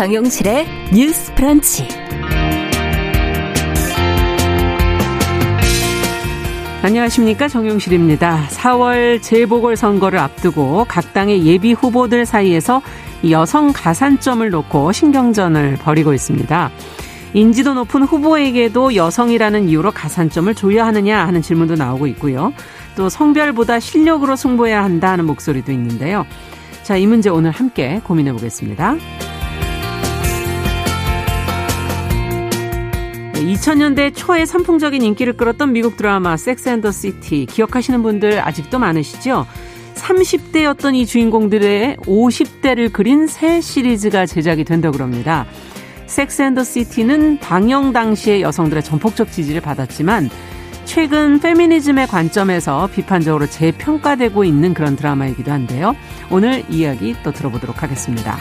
정용실의 뉴스 프런치. 안녕하십니까 정용실입니다. 4월 재보궐선거를 앞두고 각 당의 예비 후보들 사이에서 여성 가산점을 놓고 신경전을 벌이고 있습니다. 인지도 높은 후보에게도 여성이라는 이유로 가산점을 줘야 하느냐 하는 질문도 나오고 있고요. 또 성별보다 실력으로 승부해야 한다 하는 목소리도 있는데요. 자, 이 문제 오늘 함께 고민해 보겠습니다. 2000년대 초에 선풍적인 인기를 끌었던 미국 드라마 Sex and the City 기억하시는 분들 아직도 많으시죠? 30대였던 이 주인공들의 50대를 그린 새 시리즈가 제작이 된다고 그럽니다. 섹스 앤더 시티는 방영 당시의 여성들의 전폭적 지지를 받았지만 최근 페미니즘의 관점에서 비판적으로 재평가되고 있는 그런 드라마이기도 한데요. 오늘 이야기 또 들어보도록 하겠습니다.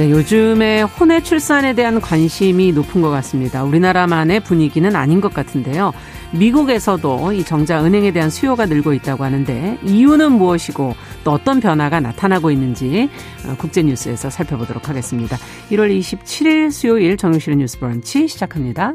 네, 요즘에 혼외 출산에 대한 관심이 높은 것 같습니다. 우리나라만의 분위기는 아닌 것 같은데요. 미국에서도 이 정자 은행에 대한 수요가 늘고 있다고 하는데 이유는 무엇이고 또 어떤 변화가 나타나고 있는지 어, 국제뉴스에서 살펴보도록 하겠습니다. 1월 27일 수요일 정용실의 뉴스 브런치 시작합니다.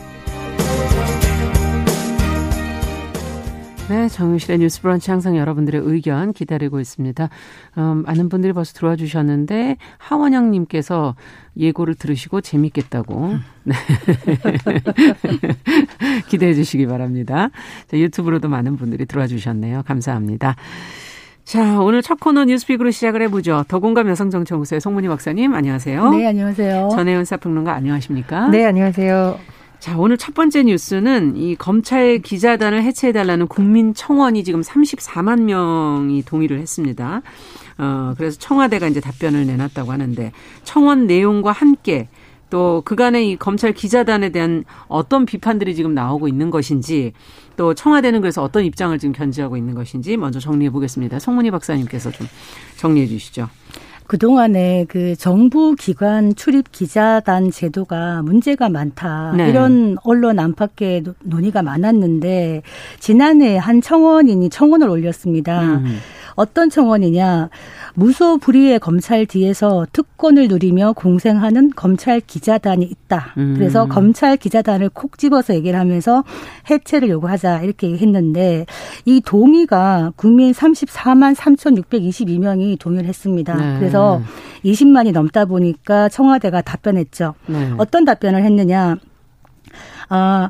네, 정유실의 뉴스 브런치 항상 여러분들의 의견 기다리고 있습니다. 음, 많은 분들이 벌써 들어와 주셨는데 하원영 님께서 예고를 들으시고 재밌겠다고 네. 기대해 주시기 바랍니다. 자, 유튜브로도 많은 분들이 들어와 주셨네요. 감사합니다. 자, 오늘 첫 코너 뉴스픽으로 시작을 해보죠. 더공감 여성정치연구소의 송문희 박사님, 안녕하세요. 네, 안녕하세요. 전혜연 사평론가, 안녕하십니까? 네, 안녕하세요. 자, 오늘 첫 번째 뉴스는 이 검찰 기자단을 해체해달라는 국민 청원이 지금 34만 명이 동의를 했습니다. 어, 그래서 청와대가 이제 답변을 내놨다고 하는데 청원 내용과 함께 또 그간의 이 검찰 기자단에 대한 어떤 비판들이 지금 나오고 있는 것인지 또 청와대는 그래서 어떤 입장을 지금 견지하고 있는 것인지 먼저 정리해 보겠습니다. 송문희 박사님께서 좀 정리해 주시죠. 그동안에 그 정부 기관 출입 기자단 제도가 문제가 많다. 네. 이런 언론 안팎의 논의가 많았는데 지난해 한 청원인이 청원을 올렸습니다. 음. 어떤 청원이냐. 무소불위의 검찰 뒤에서 특권을 누리며 공생하는 검찰 기자단이 있다. 음. 그래서 검찰 기자단을 콕 집어서 얘기를 하면서 해체를 요구하자 이렇게 했는데 이 동의가 국민 34만 3,622명이 동의를 했습니다. 네. 그래서 20만이 넘다 보니까 청와대가 답변했죠. 네. 어떤 답변을 했느냐. 아,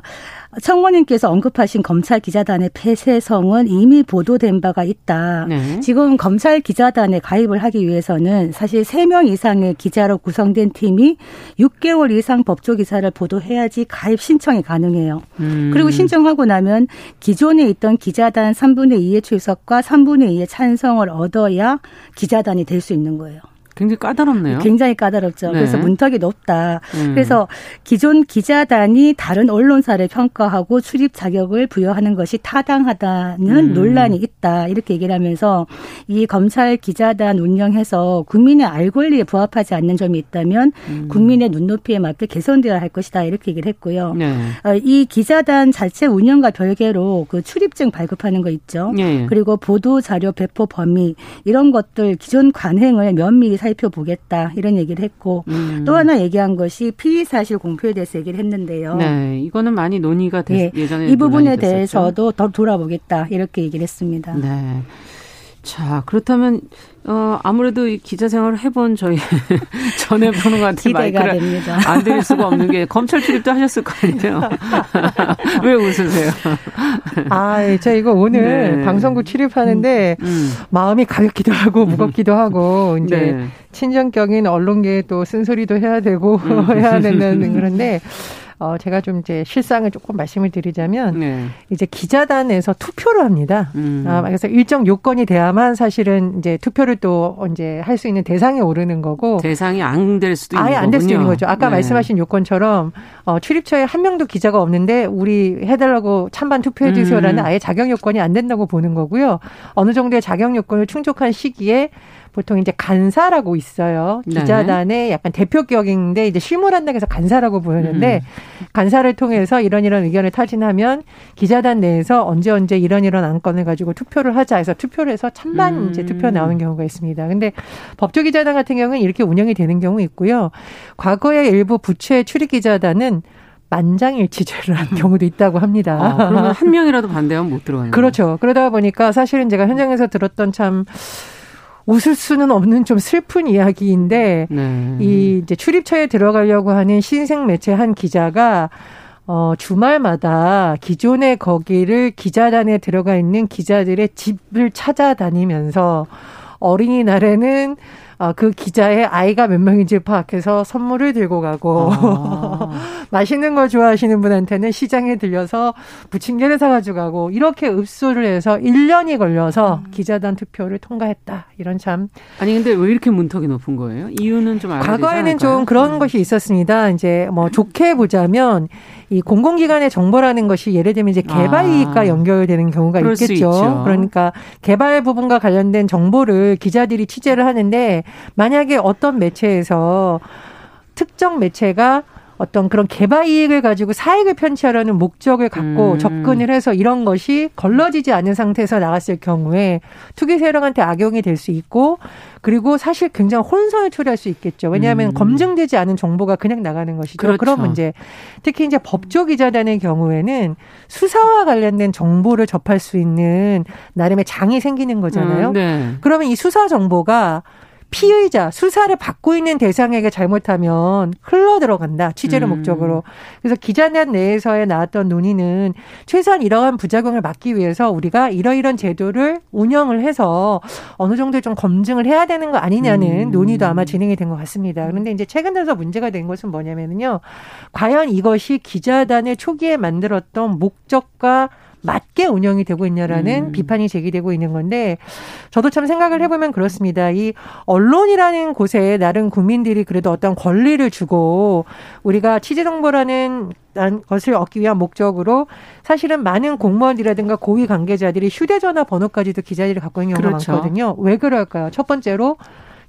청원님께서 언급하신 검찰 기자단의 폐쇄성은 이미 보도된 바가 있다. 네. 지금 검찰 기자단에 가입을 하기 위해서는 사실 3명 이상의 기자로 구성된 팀이 6개월 이상 법조 기사를 보도해야지 가입 신청이 가능해요. 음. 그리고 신청하고 나면 기존에 있던 기자단 3분의 2의 출석과 3분의 2의 찬성을 얻어야 기자단이 될 수 있는 거예요. 굉장히 까다롭네요. 굉장히 까다롭죠. 네. 그래서 문턱이 높다. 음. 그래서 기존 기자단이 다른 언론사를 평가하고 출입 자격을 부여하는 것이 타당하다는 음. 논란이 있다. 이렇게 얘기를 하면서 이 검찰 기자단 운영해서 국민의 알 권리에 부합하지 않는 점이 있다면 음. 국민의 눈높이에 맞게 개선되어야 할 것이다. 이렇게 얘기를 했고요. 네. 어, 이 기자단 자체 운영과 별개로 그 출입증 발급하는 거 있죠. 네. 그리고 보도 자료 배포 범위 이런 것들 기존 관행을 면밀히 살펴보겠다 이런 얘기를 했고 음. 또 하나 얘기한 것이 피의 사실 공표에 대해서 얘기를 했는데요. 네, 이거는 많이 논의가 됐, 예, 예전에 이 부분에 대해서도 더 돌아보겠다 이렇게 얘기를 했습니다. 네. 자, 그렇다면 어 아무래도 이 기자 생활을 해본 저희 전에 보는 것 같은 마이크를 됩니다. 안 드릴 수가 없는 게 검찰 출입도 하셨을 거 아니에요. 왜 웃으세요? 아, 예, 제가 이거 오늘 네. 방송국 출입하는데 음, 음. 마음이 가볍기도 하고 무겁기도 하고 이제 네. 친정격인 언론계에 또 쓴소리도 해야 되고 음. 해야 되는 그런데 어, 제가 좀 이제 실상을 조금 말씀을 드리자면 네. 이제 기자단에서 투표를 합니다. 음. 아, 그래서 일정 요건이 돼야만 사실은 이제 투표를 또 이제 할 수 있는 대상에 오르는 거고 대상이 안 될 수도 있는 아예 안 될 수도 있는 거죠. 아까 네. 말씀하신 요건처럼 어, 출입처에 한 명도 기자가 없는데 우리 해달라고 찬반 투표해 주세요라는 음. 아예 자격 요건이 안 된다고 보는 거고요. 어느 정도의 자격 요건을 충족한 시기에 보통 이제 간사라고 있어요. 네. 기자단의 네. 약간 대표격인데 이제 실무한다고 해서 간사라고 보였는데 음. 간사를 통해서 이런 이런 의견을 타진하면 기자단 내에서 언제 언제 이런 이런 안건을 가지고 투표를 하자 해서 투표를 해서 찬반 음. 이제 투표 나오는 경우가 있습니다. 근데 법조기자단 같은 경우는 이렇게 운영이 되는 경우 있고요. 과거에 일부 부채 출입 기자단은 만장일치제를 한 경우도 있다고 합니다. 아, 그러면 한 명이라도 반대하면 못 들어가요. 그렇죠. 그러다 보니까 사실은 제가 현장에서 들었던 참 웃을 수는 없는 좀 슬픈 이야기인데 네. 이 이제 출입처에 들어가려고 하는 신생 매체 한 기자가 어 주말마다 기존의 거기를 기자단에 들어가 있는 기자들의 집을 찾아다니면서 어린이날에는 어, 그 기자의 아이가 몇 명인지 파악해서 선물을 들고 가고 아. 맛있는 거 좋아하시는 분한테는 시장에 들려서 부침개를 사가지고 가고 이렇게 읍소를 해서 1년이 걸려서 음. 기자단 투표를 통과했다. 이런 참 아니 근데 왜 이렇게 문턱이 높은 거예요? 이유는 좀 과거에는 좀 그런 음. 것이 있었습니다. 이제 뭐 좋게 보자면 이 공공기관의 정보라는 것이 예를 들면 이제 개발 이익과 아, 연결되는 경우가 있겠죠. 그러니까 개발 부분과 관련된 정보를 기자들이 취재를 하는데 만약에 어떤 매체에서 특정 매체가 어떤 그런 개발 이익을 가지고 사익을 편취하려는 목적을 갖고 음. 접근을 해서 이런 것이 걸러지지 않은 상태에서 나갔을 경우에 투기 세력한테 악용이 될 수 있고 그리고 사실 굉장히 혼선을 초래할 수 있겠죠. 왜냐하면 음. 검증되지 않은 정보가 그냥 나가는 것이죠. 그렇죠. 그런 문제. 특히 이제 법조 기자단의 경우에는 수사와 관련된 정보를 접할 수 있는 나름의 장이 생기는 거잖아요. 음, 네. 그러면 이 수사 정보가 피의자 수사를 받고 있는 대상에게 잘못하면 흘러 들어간다 취재를 음. 목적으로 그래서 기자단 내에서의 나왔던 논의는 최소한 이러한 부작용을 막기 위해서 우리가 이러이런 제도를 운영을 해서 어느 정도 좀 검증을 해야 되는 거 아니냐는 음. 논의도 아마 진행이 된 것 같습니다. 그런데 이제 최근 들어서 문제가 된 것은 뭐냐면요 과연 이것이 기자단을 초기에 만들었던 목적과 맞게 운영이 되고 있냐라는 음. 비판이 제기되고 있는 건데 저도 참 생각을 해보면 그렇습니다. 이 언론이라는 곳에 나름 국민들이 그래도 어떤 권리를 주고 우리가 취재 정보라는 것을 얻기 위한 목적으로 사실은 많은 공무원이라든가 고위 관계자들이 휴대전화 번호까지도 기자들이 갖고 있는 경우가 그렇죠. 많거든요. 왜 그럴까요? 첫 번째로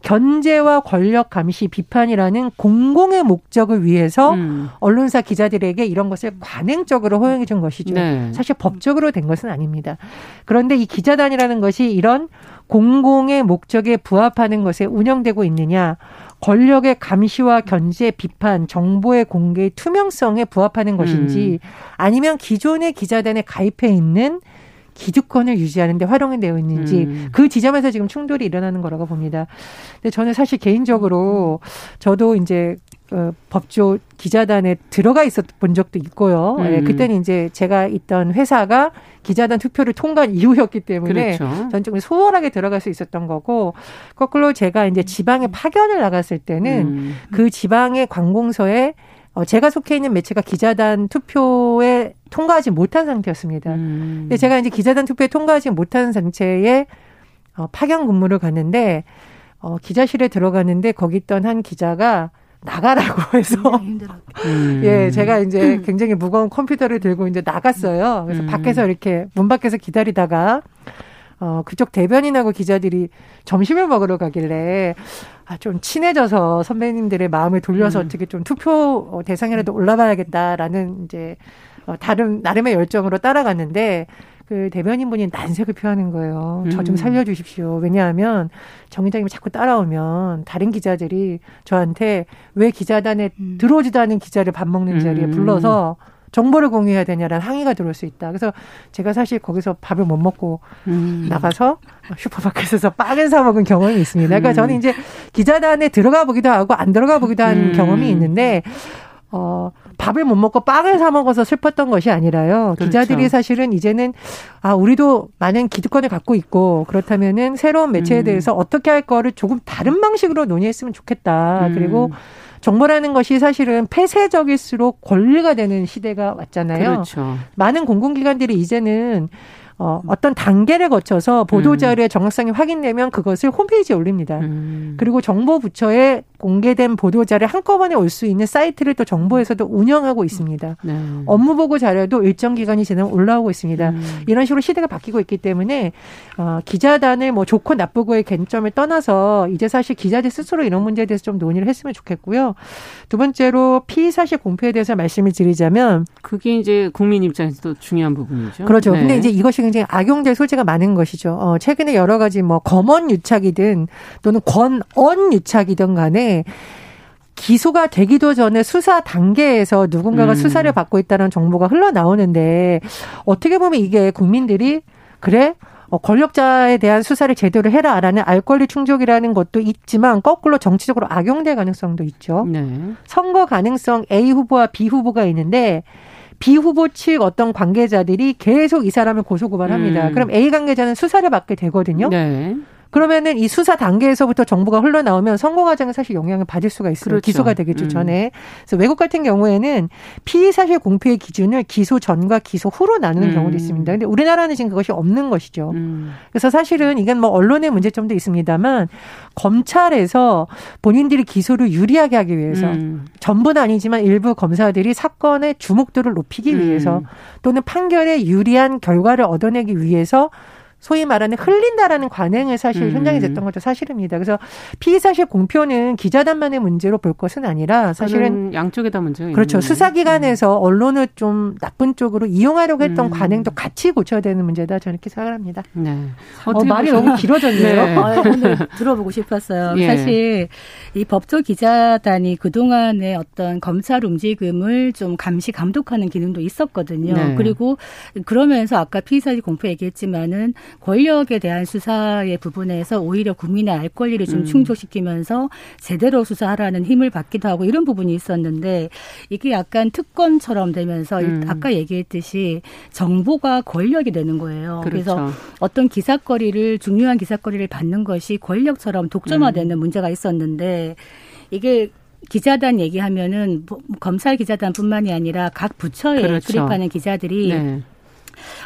견제와 권력 감시 비판이라는 공공의 목적을 위해서 음. 언론사 기자들에게 이런 것을 관행적으로 허용해 준 것이죠. 네. 사실 법적으로 된 것은 아닙니다. 그런데 이 기자단이라는 것이 이런 공공의 목적에 부합하는 것에 운영되고 있느냐, 권력의 감시와 견제, 비판, 정보의 공개의 투명성에 부합하는 것인지, 음. 아니면 기존의 기자단에 가입해 있는 기득권을 유지하는 데 활용이 되어 있는지 음. 그 지점에서 지금 충돌이 일어나는 거라고 봅니다. 근데 저는 사실 개인적으로 저도 이제 어, 법조 기자단에 들어가 있었 본 적도 있고요. 예, 음. 예, 그때는 이제 제가 있던 회사가 기자단 투표를 통과한 이후였기 때문에 그렇죠. 전좀 수월하게 들어갈 수 있었던 거고 거꾸로 제가 이제 지방에 파견을 나갔을 때는 음. 그 지방의 관공서에 어, 제가 속해 있는 매체가 기자단 투표에 통과하지 못한 상태였습니다. 음. 근데 제가 이제 기자단 투표에 통과하지 못한 상태에 어, 파견 근무를 갔는데 어, 기자실에 들어갔는데 거기 있던 한 기자가 나가라고 해서 음. 예 제가 이제 굉장히 무거운 컴퓨터를 들고 이제 나갔어요. 그래서 음. 밖에서 이렇게 문 밖에서 기다리다가 어, 그쪽 대변인하고 기자들이 점심을 먹으러 가길래 아, 좀 친해져서 선배님들의 마음을 돌려서 음. 어떻게 좀 투표 어, 대상이라도 올라가야겠다라는 이제 어, 다른 나름의 열정으로 따라갔는데 그 대변인분이 난색을 표하는 거예요. 저좀 음. 살려주십시오. 왜냐하면 정 기자님이 자꾸 따라오면 다른 기자들이 저한테 왜 기자단에 음. 들어오지도 않은 기자를 밥 먹는 자리에 음. 불러서 정보를 공유해야 되냐라는 항의가 들어올 수 있다. 그래서 제가 사실 거기서 밥을 못 먹고 음. 나가서 슈퍼마켓에서 빵을 사 먹은 경험이 있습니다. 그러니까 음. 저는 이제 기자단에 들어가 보기도 하고 안 들어가 보기도 한 음. 경험이 있는데 어, 밥을 못 먹고 빵을 사 먹어서 슬펐던 것이 아니라요. 그렇죠. 기자들이 사실은 이제는 아, 우리도 많은 기득권을 갖고 있고 그렇다면은 새로운 매체에 음. 대해서 어떻게 할 거를 조금 다른 방식으로 논의했으면 좋겠다. 음. 그리고 정보라는 것이 사실은 폐쇄적일수록 권리가 되는 시대가 왔잖아요. 그렇죠. 많은 공공기관들이 이제는 어, 어떤 단계를 거쳐서 보도자료의 음. 정확성이 확인되면 그것을 홈페이지에 올립니다. 음. 그리고 정보부처에 공개된 보도자료 한꺼번에 올 수 있는 사이트를 또 정부에서도 운영하고 있습니다. 네. 업무 보고 자료도 일정 기간이 지나면 올라오고 있습니다. 음. 이런 식으로 시대가 바뀌고 있기 때문에 어, 기자단을 뭐 좋고 나쁘고의 갱점을 떠나서 이제 사실 기자들 스스로 이런 문제에 대해서 좀 논의를 했으면 좋겠고요. 두 번째로 피사실 공표에 대해서 말씀을 드리자면 그게 이제 국민 입장에서도 중요한 부분이죠. 그렇죠. 네. 근데 이제 이것이 굉장히 악용될 소지가 많은 것이죠. 어, 최근에 여러 가지 뭐 검언 유착이든 또는 권언 유착이든 간에 기소가 되기도 전에 수사 단계에서 누군가가 음. 수사를 받고 있다는 정보가 흘러나오는데 어떻게 보면 이게 국민들이 그래 어, 권력자에 대한 수사를 제대로 해라라는 알 권리 충족이라는 것도 있지만 거꾸로 정치적으로 악용될 가능성도 있죠. 네. 선거 가능성 A 후보와 B 후보가 있는데 비후보 측 어떤 관계자들이 계속 이 사람을 고소 고발합니다. 음. 그럼 A 관계자는 수사를 받게 되거든요. 네. 그러면은 이 수사 단계에서부터 정보가 흘러나오면 선거 과정에 사실 영향을 받을 수가 있어요. 그렇죠. 기소가 되겠죠, 음. 전에. 그래서 외국 같은 경우에는 피의 사실 공표의 기준을 기소 전과 기소 후로 나누는 음. 경우도 있습니다. 근데 우리나라는 지금 그것이 없는 것이죠. 음. 그래서 사실은 이건 뭐 언론의 문제점도 있습니다만 검찰에서 본인들이 기소를 유리하게 하기 위해서 음. 전부는 아니지만 일부 검사들이 사건의 주목도를 높이기 위해서 음. 또는 판결에 유리한 결과를 얻어내기 위해서 소위 말하는 흘린다라는 관행을 사실 음. 현장에 됐던 것도 사실입니다. 그래서 피의 사실 공표는 기자단만의 문제로 볼 것은 아니라 사실은 양쪽에 다 문제가 그렇죠. 수사기관에서 음. 언론을 좀 나쁜 쪽으로 이용하려고 했던 음. 관행도 같이 고쳐야 되는 문제다 저는 이렇게 생각합니다. 네. 어, 말이 너무 길어졌네요. 네. 아, 오늘 들어보고 싶었어요. 예. 사실 이 법조 기자단이 그동안의 어떤 검찰 움직임을 좀 감시 감독하는 기능도 있었거든요. 네. 그리고 그러면서 아까 피의 사실 공표 얘기했지만은 권력에 대한 수사의 부분에서 오히려 국민의 알 권리를 좀 음. 충족시키면서 제대로 수사하라는 힘을 받기도 하고 이런 부분이 있었는데 이게 약간 특권처럼 되면서 음. 아까 얘기했듯이 정보가 권력이 되는 거예요. 그렇죠. 그래서 어떤 기사거리를 중요한 기사거리를 받는 것이 권력처럼 독점화되는 음. 문제가 있었는데 이게 기자단 얘기하면은 뭐 검찰 기자단뿐만이 아니라 각 부처에 그렇죠. 출입하는 기자들이 네.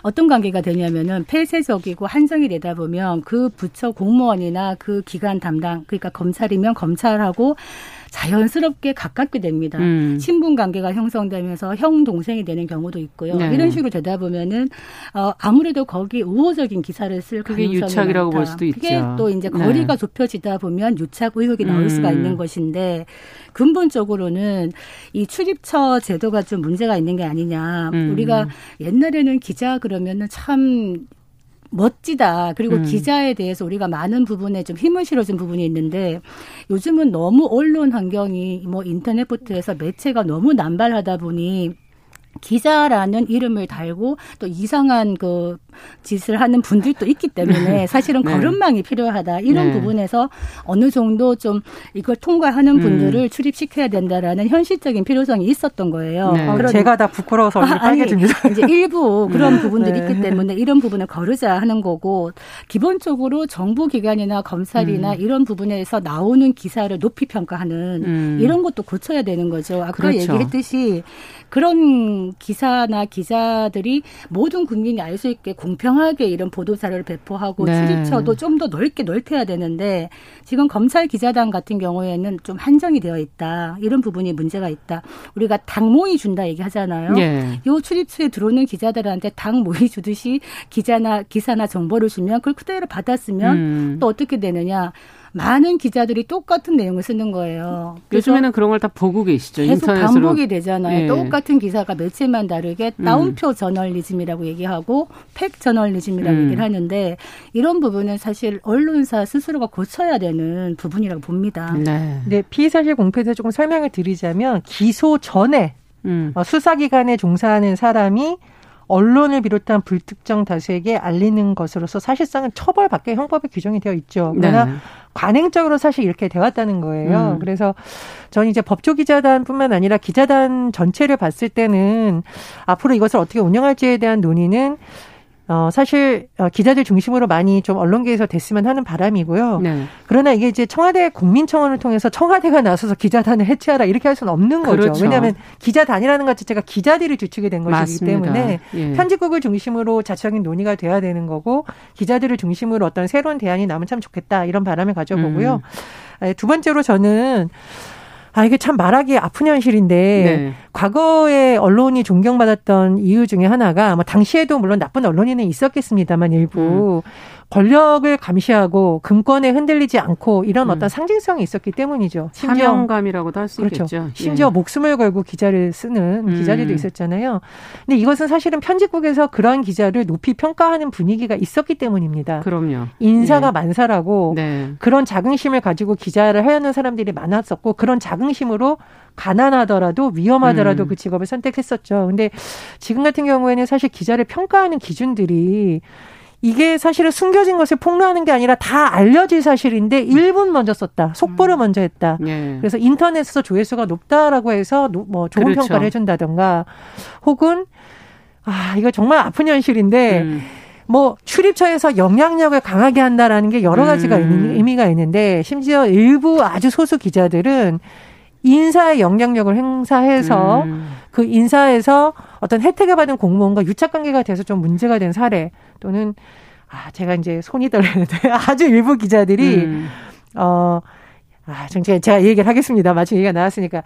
어떤 관계가 되냐면은 폐쇄적이고 한정이 되다 보면 그 부처 공무원이나 그 기관 담당 그러니까 검찰이면 검찰하고 자연스럽게 가깝게 됩니다. 음. 친분 관계가 형성되면서 형 동생이 되는 경우도 있고요. 네. 이런 식으로 되다 보면은 어 아무래도 거기 우호적인 기사를 쓸 가능성이 유착이라고 많다. 볼 수도 있죠. 그게 또 이제 네. 거리가 네. 좁혀지다 보면 유착 의혹이 나올 음. 수가 있는 것인데 근본적으로는 이 출입처 제도가 좀 문제가 있는 게 아니냐. 음. 우리가 옛날에는 기자 그러면은 참 멋지다. 그리고 음. 기자에 대해서 우리가 많은 부분에 좀 힘을 실어준 부분이 있는데 요즘은 너무 언론 환경이 뭐 인터넷부터 해서 매체가 너무 남발하다 보니 기자라는 이름을 달고 또 이상한 그 짓을 하는 분들도 있기 때문에 네. 사실은 네. 걸음망이 필요하다 이런 네. 부분에서 어느 정도 좀 이걸 통과하는 음. 분들을 음. 출입시켜야 된다라는 현실적인 필요성이 있었던 거예요. 네. 아, 제가 다 부끄러워서 얼굴 아, 빨개집니다. 이제 일부 그런 부분들이 있기 때문에 이런 부분을 거르자 하는 거고 기본적으로 정부 기관이나 검찰이나 음. 이런 부분에서 나오는 기사를 높이 평가하는 음. 이런 것도 고쳐야 되는 거죠. 아까 그렇죠. 얘기했듯이 그런 기사나 기자들이 모든 국민이 알 수 있게 공평하게 이런 보도 자료를 배포하고 네. 출입처도 좀 더 넓게 넓혀야 되는데 지금 검찰 기자단 같은 경우에는 좀 한정이 되어 있다. 이런 부분이 문제가 있다. 우리가 당 모의 준다 얘기하잖아요. 예. 요 출입처에 들어오는 기자들한테 당 모의 주듯이 기자나 기사나 정보를 주면 그걸 그대로 받았으면 음. 또 어떻게 되느냐? 많은 기자들이 똑같은 내용을 쓰는 거예요. 요즘에는 그런 걸 다 보고 계시죠. 계속 인터넷으로. 반복이 되잖아요. 예. 똑같은 기사가 매체만 다르게 다운표 음. 저널리즘이라고 얘기하고 팩 저널리즘이라고 음. 얘기를 하는데 이런 부분은 사실 언론사 스스로가 고쳐야 되는 부분이라고 봅니다. 네. 네 피의 사실 공표에서 조금 설명을 드리자면 기소 전에 음. 어, 수사기관에 종사하는 사람이 언론을 비롯한 불특정 다수에게 알리는 것으로서 사실상은 처벌받게 형법에 규정이 되어 있죠. 그러나 네. 관행적으로 사실 이렇게 되었다는 거예요. 음. 그래서 저는 이제 법조 기자단뿐만 아니라 기자단 전체를 봤을 때는 앞으로 이것을 어떻게 운영할지에 대한 논의는 어, 사실 어, 기자들 중심으로 많이 좀 언론계에서 됐으면 하는 바람이고요. 네. 그러나 이게 이제 청와대 국민청원을 통해서 청와대가 나서서 기자단을 해체하라 이렇게 할 수는 없는 거죠. 그렇죠. 왜냐하면 기자단이라는 것 자체가 기자들이 주축이 된 것이기 맞습니다. 때문에 예. 편집국을 중심으로 자체적인 논의가 돼야 되는 거고 기자들을 중심으로 어떤 새로운 대안이 나면 참 좋겠다 이런 바람을 가져보고요. 음. 두 번째로 저는 아, 이게 참 말하기 아픈 현실인데, 네. 과거에 언론이 존경받았던 이유 중에 하나가, 뭐, 당시에도 물론 나쁜 언론인은 있었겠습니다만, 일부. 음. 권력을 감시하고 금권에 흔들리지 않고 이런 음. 어떤 상징성이 있었기 때문이죠. 심지어 사명감이라고도 할수 그렇죠. 있겠죠. 심지어 예. 목숨을 걸고 기자를 쓰는 음. 기자들도 있었잖아요. 근데 이것은 사실은 편집국에서 그러한 기자를 높이 평가하는 분위기가 있었기 때문입니다. 그럼요. 인사가 예. 만사라고 네. 그런 자긍심을 가지고 기자를 하려는 사람들이 많았었고 그런 자긍심으로 가난하더라도 위험하더라도 음. 그 직업을 선택했었죠. 근데 지금 같은 경우에는 사실 기자를 평가하는 기준들이 이게 사실은 숨겨진 것을 폭로하는 게 아니라 다 알려진 사실인데 1분 먼저 썼다. 속보를 음. 먼저 했다. 예. 그래서 인터넷에서 조회수가 높다라고 해서 뭐 좋은 그렇죠. 평가를 해준다던가 혹은 아, 이거 정말 아픈 현실인데 음. 뭐 출입처에서 영향력을 강하게 한다라는 게 여러 가지가 음. 의미가 있는데 심지어 일부 아주 소수 기자들은 인사의 영향력을 행사해서 음. 그 인사에서 어떤 혜택을 받은 공무원과 유착 관계가 돼서 좀 문제가 된 사례 또는 아 제가 이제 손이 떨리는데 아주 일부 기자들이 음. 어 아, 좀 제가, 제가 얘기를 하겠습니다. 마침 얘기가 나왔으니까.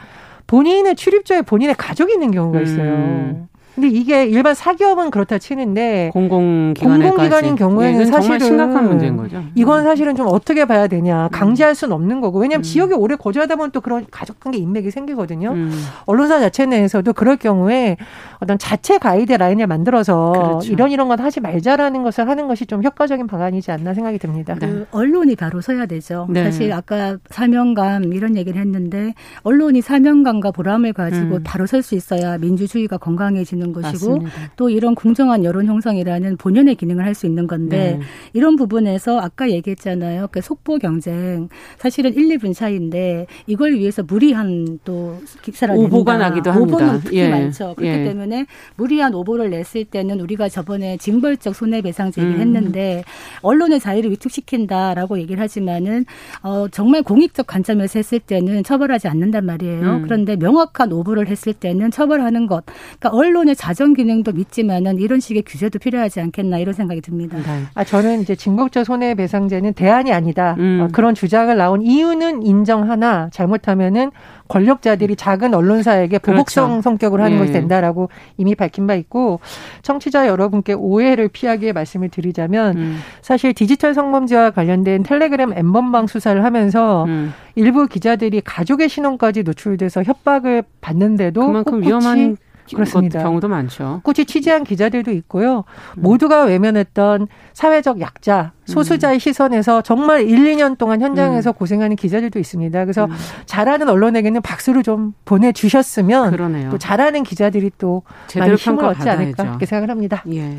본인의 출입처에 본인의 가족이 있는 경우가 있어요. 음. 근데 이게 일반 사기업은 그렇다 치는데 공공기관인 경우에는 사실은 심각한 문제인 거죠. 이건 사실은 좀 어떻게 봐야 되냐 강제할 수는 없는 거고 왜냐하면 음. 지역에 오래 거주하다 보면 또 그런 가족 관계 인맥이 생기거든요. 음. 언론사 자체 내에서도 그럴 경우에 어떤 자체 가이드라인을 만들어서 그렇죠. 이런 이런 건 하지 말자라는 것을 하는 것이 좀 효과적인 방안이지 않나 생각이 듭니다. 그 네. 언론이 바로 서야 되죠. 네. 사실 아까 사명감 이런 얘기를 했는데 언론이 사명감과 보람을 가지고 음. 바로 설 수 있어야 민주주의가 건강해지는 있는 것이고 맞습니다. 또 이런 공정한 여론 형성이라는 본연의 기능을 할 수 있는 건데 네. 이런 부분에서 아까 얘기했잖아요. 그 속보 경쟁 사실은 1, 2분 차인데 이걸 위해서 무리한 또 기사를 오보가 낸다. 나기도 합니다. 오보는 특히 예. 많죠. 그렇기 예. 때문에 무리한 오보를 냈을 때는 우리가 저번에 징벌적 손해배상 제기를 음. 했는데 언론의 자유를 위축시킨다라고 얘기를 하지만은 어, 정말 공익적 관점에서 했을 때는 처벌하지 않는단 말이에요. 음. 그런데 명확한 오보를 했을 때는 처벌하는 것. 그러니까 언론의 언론의 자정 기능도 믿지만은 이런 식의 규제도 필요하지 않겠나 이런 생각이 듭니다. 네. 아 저는 이제 증거적 손해배상제는 대안이 아니다. 음. 어, 그런 주장을 나온 이유는 인정하나 잘못하면은 권력자들이 작은 언론사에게 보복성 그렇죠. 성격으로 하는 예. 것이 된다라고 이미 밝힌 바 있고 청취자 여러분께 오해를 피하기에 말씀을 드리자면 음. 사실 디지털 성범죄와 관련된 텔레그램 엠번방 수사를 하면서 음. 일부 기자들이 가족의 신원까지 노출돼서 협박을 받는데도 그만큼 위험한 그렇습니다. 경우도 많죠. 꾸준히 취재한 기자들도 있고요. 음. 모두가 외면했던 사회적 약자, 소수자의 음. 시선에서 정말 1, 2년 동안 현장에서 음. 고생하는 기자들도 있습니다. 그래서 음. 잘하는 언론에게는 박수를 좀 보내주셨으면 그러네요. 또 잘하는 기자들이 또 많이 힘을 얻지 않을까 이렇게 생각을 합니다. 예.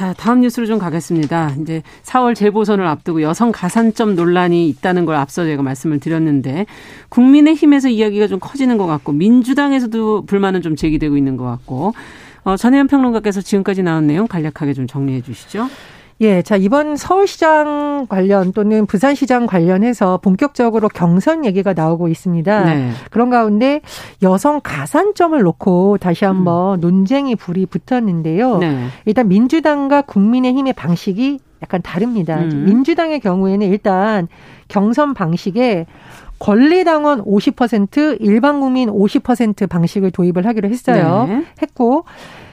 자, 다음 뉴스로 좀 가겠습니다. 이제 4월 재보선을 앞두고 여성 가산점 논란이 있다는 걸 앞서 제가 말씀을 드렸는데 국민의힘에서 이야기가 좀 커지는 것 같고 민주당에서도 불만은 좀 제기되고 있는 것 같고 어, 전혜연 평론가께서 지금까지 나온 내용 간략하게 좀 정리해 주시죠. 예, 자, 이번 서울시장 관련 또는 부산시장 관련해서 본격적으로 경선 얘기가 나오고 있습니다. 네. 그런 가운데 여성 가산점을 놓고 다시 한번 음. 논쟁이 불이 붙었는데요. 네. 일단 민주당과 국민의힘의 방식이 약간 다릅니다. 음. 민주당의 경우에는 일단 경선 방식에 권리당원 50%, 일반 국민 50% 방식을 도입을 하기로 했어요. 네. 했고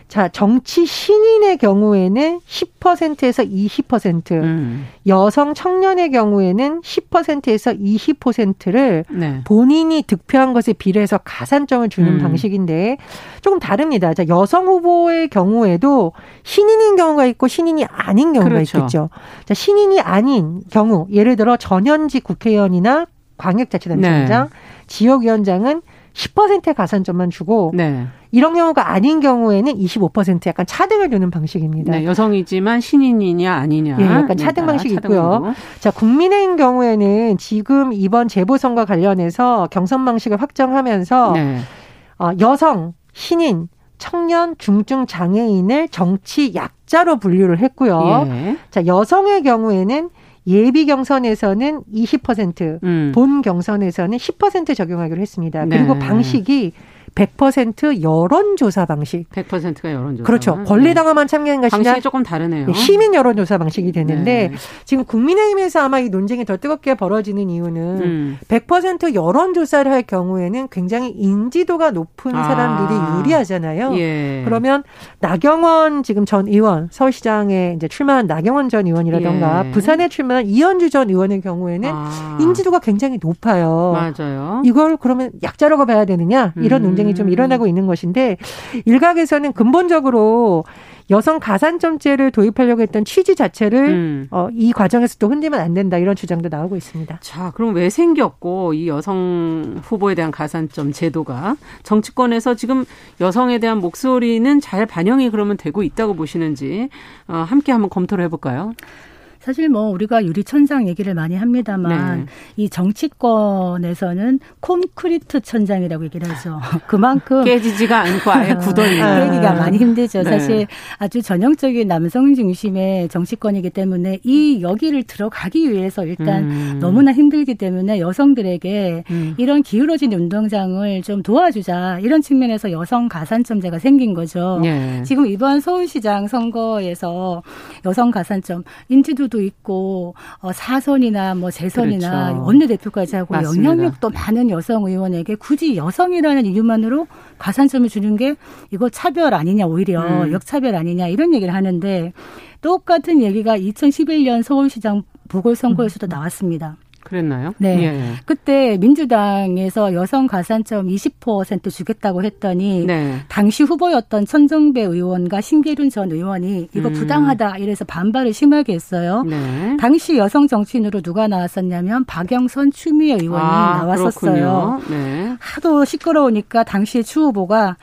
자, 정치 신인의 경우에는 10%에서 20%, 음. 여성 청년의 경우에는 10%에서 20%를 네. 본인이 득표한 것에 비례해서 가산점을 주는 음. 방식인데 조금 다릅니다. 자, 여성 후보의 경우에도 신인인 경우가 있고 신인이 아닌 경우가 그렇죠. 있겠죠. 자, 신인이 아닌 경우, 예를 들어 전현직 국회의원이나 광역자치단체장, 네. 지역위원장은 10%의 가산점만 주고 네. 이런 경우가 아닌 경우에는 25% 약간 차등을 두는 방식입니다. 네, 여성이지만 신인이냐 아니냐. 예, 약간 차등 방식이 있고요. 자, 국민의힘 경우에는 지금 이번 재보선과 관련해서 경선 방식을 확정하면서 네. 어, 여성, 신인, 청년, 중증 장애인을 정치 약자로 분류를 했고요. 예. 자, 여성의 경우에는 예비 경선에서는 20%, 음. 본 경선에서는 10% 적용하기로 했습니다. 그리고 네. 방식이 100% 여론조사 방식. 100%가 여론조사. 그렇죠. 네. 참여한 것이 방식이 조금 다르네요. 시민 여론조사 방식이 되는데 네. 지금 국민의힘에서 아마 이 논쟁이 더 뜨겁게 벌어지는 이유는 음. 100% 여론조사를 할 경우에는 굉장히 인지도가 높은 아. 사람들이 유리하잖아요. 예. 그러면 나경원 지금 전 의원 서울시장에 이제 출마한 나경원 전 의원이라던가 예. 부산에 출마한 이현주 전 의원의 경우에는 아. 인지도가 굉장히 높아요. 맞아요. 이걸 그러면 약자라고 봐야 되느냐 이런 음. 논쟁이 논쟁이 좀 일어나고 있는 것인데 일각에서는 근본적으로 여성 가산점제를 도입하려고 했던 취지 자체를 음. 어, 이 과정에서 또 흔들면 안 된다 이런 주장도 나오고 있습니다. 자, 그럼 왜 생겼고 이 여성 후보에 대한 가산점 제도가 정치권에서 지금 여성에 대한 목소리는 잘 반영이 그러면 되고 있다고 보시는지 어, 함께 한번 검토를 해볼까요? 사실 뭐 우리가 유리천장 얘기를 많이 합니다만 네. 이 정치권에서는 콘크리트 천장이라고 얘기를 하죠. 그만큼 깨지지가 않고 아예 굳어 있는 깨기가 많이 힘들죠. 네. 사실 아주 전형적인 남성 중심의 정치권이기 때문에 이 여기를 들어가기 위해서 일단 음. 너무나 힘들기 때문에 여성들에게 음. 이런 기울어진 운동장을 좀 도와주자 이런 측면에서 여성 가산점제가 생긴 거죠. 네. 지금 이번 서울시장 선거에서 여성 가산점 인지도도 도 있고 어, 사선이나 뭐 재선이나 그렇죠. 원내대표까지 하고 맞습니다. 영향력도 많은 여성 의원에게 굳이 여성이라는 이유만으로 가산점을 주는 게 이거 차별 아니냐 오히려 음. 역차별 아니냐 이런 얘기를 하는데 똑같은 얘기가 2011년 서울시장 보궐선거에서도 음. 나왔습니다. 그랬나요? 네. 예. 그때 민주당에서 여성 가산점 20% 주겠다고 했더니 네. 당시 후보였던 천정배 의원과 신계륜 전 의원이 이거 음. 부당하다 이래서 반발을 심하게 했어요. 네. 당시 여성 정치인으로 누가 나왔었냐면 박영선 추미애 의원이 아, 나왔었어요. 네. 하도 시끄러우니까 당시에 추 후보가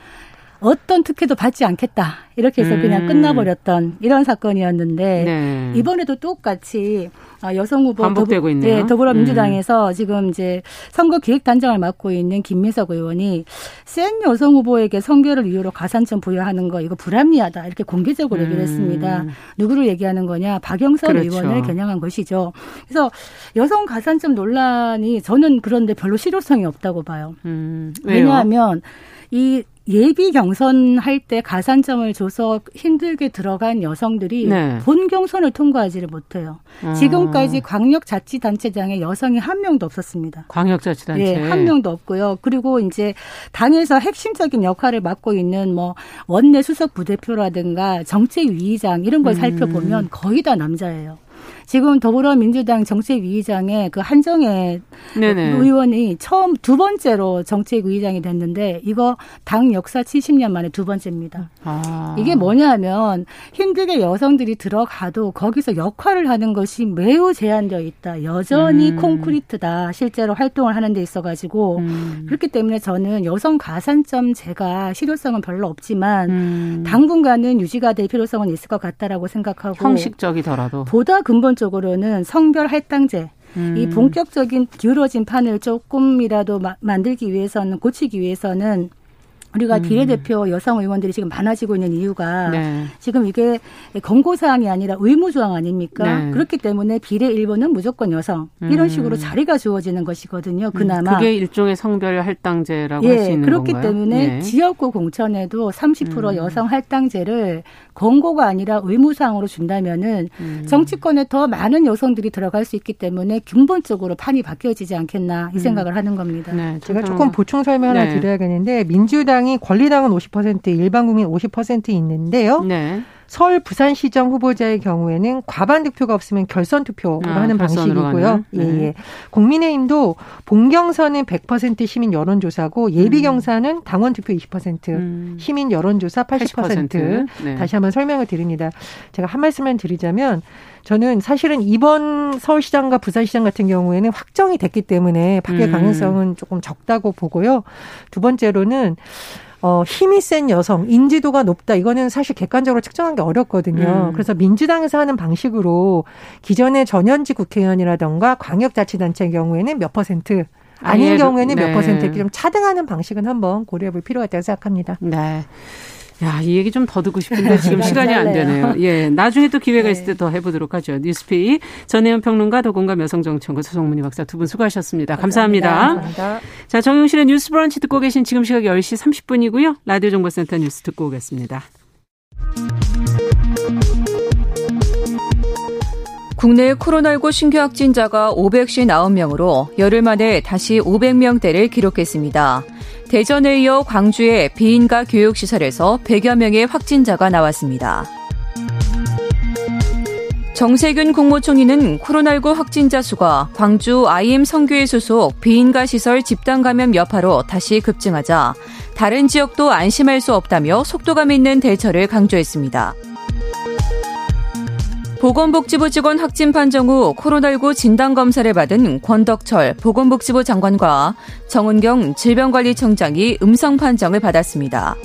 어떤 특혜도 받지 않겠다. 이렇게 해서 음. 그냥 끝나버렸던 이런 사건이었는데 네. 이번에도 똑같이 아, 여성 후보 반복되고 더불, 있네요. 네, 더불어민주당에서 음. 지금 이제 선거 기획단장을 맡고 있는 김민석 의원이 센 여성 후보에게 성별을 이유로 가산점 부여하는 거 이거 불합리하다 이렇게 공개적으로 음. 얘기를 했습니다. 누구를 얘기하는 거냐? 박영선 그렇죠. 의원을 겨냥한 것이죠. 그래서 여성 가산점 논란이 저는 그런데 별로 실효성이 없다고 봐요. 음. 왜냐하면 이 예비 경선 할 때 가산점을 줘서 힘들게 들어간 여성들이 네. 본 경선을 통과하지를 못해요. 아. 지금까지 광역자치단체장에 여성이 한 명도 없었습니다. 광역자치단체 예, 한 명도 없고요. 그리고 이제 당에서 핵심적인 역할을 맡고 있는 뭐 원내 수석 부대표라든가 정책위의장 이런 걸 음. 살펴보면 거의 다 남자예요. 지금 더불어민주당 정책위의장의 그 한정혜 네네. 의원이 처음 두 번째로 정책위의장이 됐는데 이거 당 역사 70년 만에 두 번째입니다. 아. 이게 뭐냐면 힘들게 여성들이 들어가도 거기서 역할을 하는 것이 매우 제한되어 있다. 여전히 음. 콘크리트다. 실제로 활동을 하는 데 있어가지고 음. 그렇기 때문에 저는 여성 가산점 제가 실효성은 별로 없지만 음. 당분간은 유지가 될 필요성은 있을 것 같다라고 생각하고 형식적이더라도 보다 근본 기본적으로는 성별 할당제 음. 이 본격적인 기울어진 판을 조금이라도 마, 만들기 위해서는 고치기 위해서는 우리가 음. 비례대표 여성 의원들이 지금 많아지고 있는 이유가 네. 지금 이게 권고사항이 아니라 의무조항 아닙니까? 네. 그렇기 때문에 비례 1번은 무조건 여성 이런 음. 식으로 자리가 주어지는 것이거든요. 그나마 그게 일종의 성별 할당제라고 예, 할수 있는 그렇기 건가요? 때문에 예. 지역구 공천에도 30% 음. 여성 할당제를 권고가 아니라 의무사항으로 준다면은 음. 정치권에 더 많은 여성들이 들어갈 수 있기 때문에 근본적으로 판이 바뀌어지지 않겠나 이 음. 생각을 하는 겁니다. 네, 제가 조금 보충 설명 하나 네. 드려야겠는데 민주당 민주당이 권리당은 50% 일반 국민 50% 있는데요. 네. 서울 부산시장 후보자의 경우에는 과반 득표가 없으면 결선 투표로 아, 하는 방식이고요. 예, 네. 예, 예. 국민의힘도 본경선은 100% 시민 여론조사고 예비 음. 경선은 당원 투표 20%, 음. 시민 여론조사 80%. 80%. 네. 다시 한번 설명을 드립니다. 제가 한 말씀만 드리자면 저는 사실은 이번 서울시장과 부산시장 같은 경우에는 확정이 됐기 때문에 바뀔 음. 가능성은 조금 적다고 보고요. 두 번째로는 어, 힘이 센 여성, 인지도가 높다. 이거는 사실 객관적으로 측정하기 어렵거든요. 음. 그래서 민주당에서 하는 방식으로 기존의 전현직 국회의원이라던가 광역자치단체의 경우에는 몇 퍼센트, 아닌 아예, 경우에는 네. 몇 퍼센트 이렇게 좀 차등하는 방식은 한번 고려해 볼 필요가 있다고 생각합니다. 네. 야, 이 얘기 좀 더 듣고 싶은데 지금 시간이 안 되네요. 예, 나중에 또 기회가 네. 있을 때 더 해보도록 하죠. 뉴스페이 전혜연 평론가 더공감 여성정치연구 소송문희 박사 두 분 수고하셨습니다. 감사합니다. 감사합니다. 감사합니다. 자, 정용실의 뉴스 브런치 듣고 계신 지금 시각 10시 30분이고요. 라디오 정보센터 뉴스 듣고 오겠습니다. 국내 코로나19 신규 확진자가 559명으로 열흘 만에 다시 500명대를 기록했습니다. 대전에 이어 광주의 비인가 교육시설에서 100여 명의 확진자가 나왔습니다. 정세균 국무총리는 코로나19 확진자 수가 광주 IM 성교회 소속 비인가 시설 집단 감염 여파로 다시 급증하자 다른 지역도 안심할 수 없다며 속도감 있는 대처를 강조했습니다. 보건복지부 직원 확진 판정 후 코로나19 진단검사를 받은 권덕철 보건복지부 장관과 정은경 질병관리청장이 음성 판정을 받았습니다.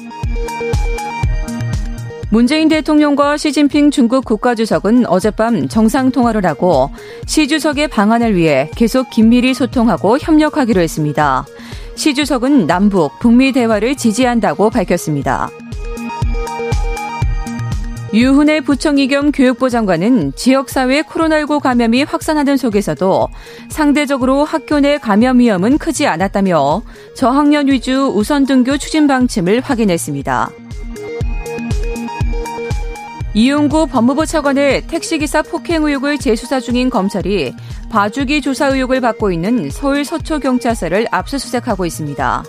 문재인 대통령과 시진핑 중국 국가주석은 어젯밤 정상통화를 하고 시 주석의 방안을 위해 계속 긴밀히 소통하고 협력하기로 했습니다. 시 주석은 남북, 북미 대화를 지지한다고 밝혔습니다. 유훈의 부총리 겸 교육부 장관은 지역사회 코로나19 감염이 확산하는 속에서도 상대적으로 학교 내 감염 위험은 크지 않았다며 저학년 위주 우선 등교 추진 방침을 확인했습니다. 이용구 법무부 차관의 택시기사 폭행 의혹을 재수사 중인 검찰이 봐주기 조사 의혹을 받고 있는 서울 서초경찰서를 압수수색하고 있습니다.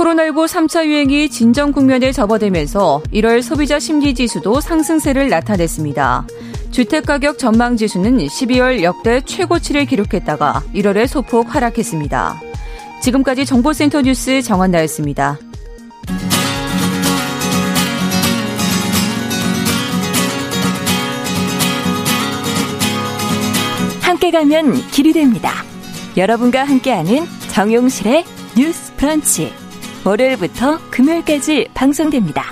코로나19 3차 유행이 진정 국면에 접어들면서 1월 소비자 심리 지수도 상승세를 나타냈습니다. 주택가격 전망 지수는 12월 역대 최고치를 기록했다가 1월에 소폭 하락했습니다. 지금까지 정보센터 뉴스 정한나였습니다. 함께 가면 길이 됩니다. 여러분과 함께하는 정용실의 뉴스 브런치. 월요일부터 금요일까지 방송됩니다.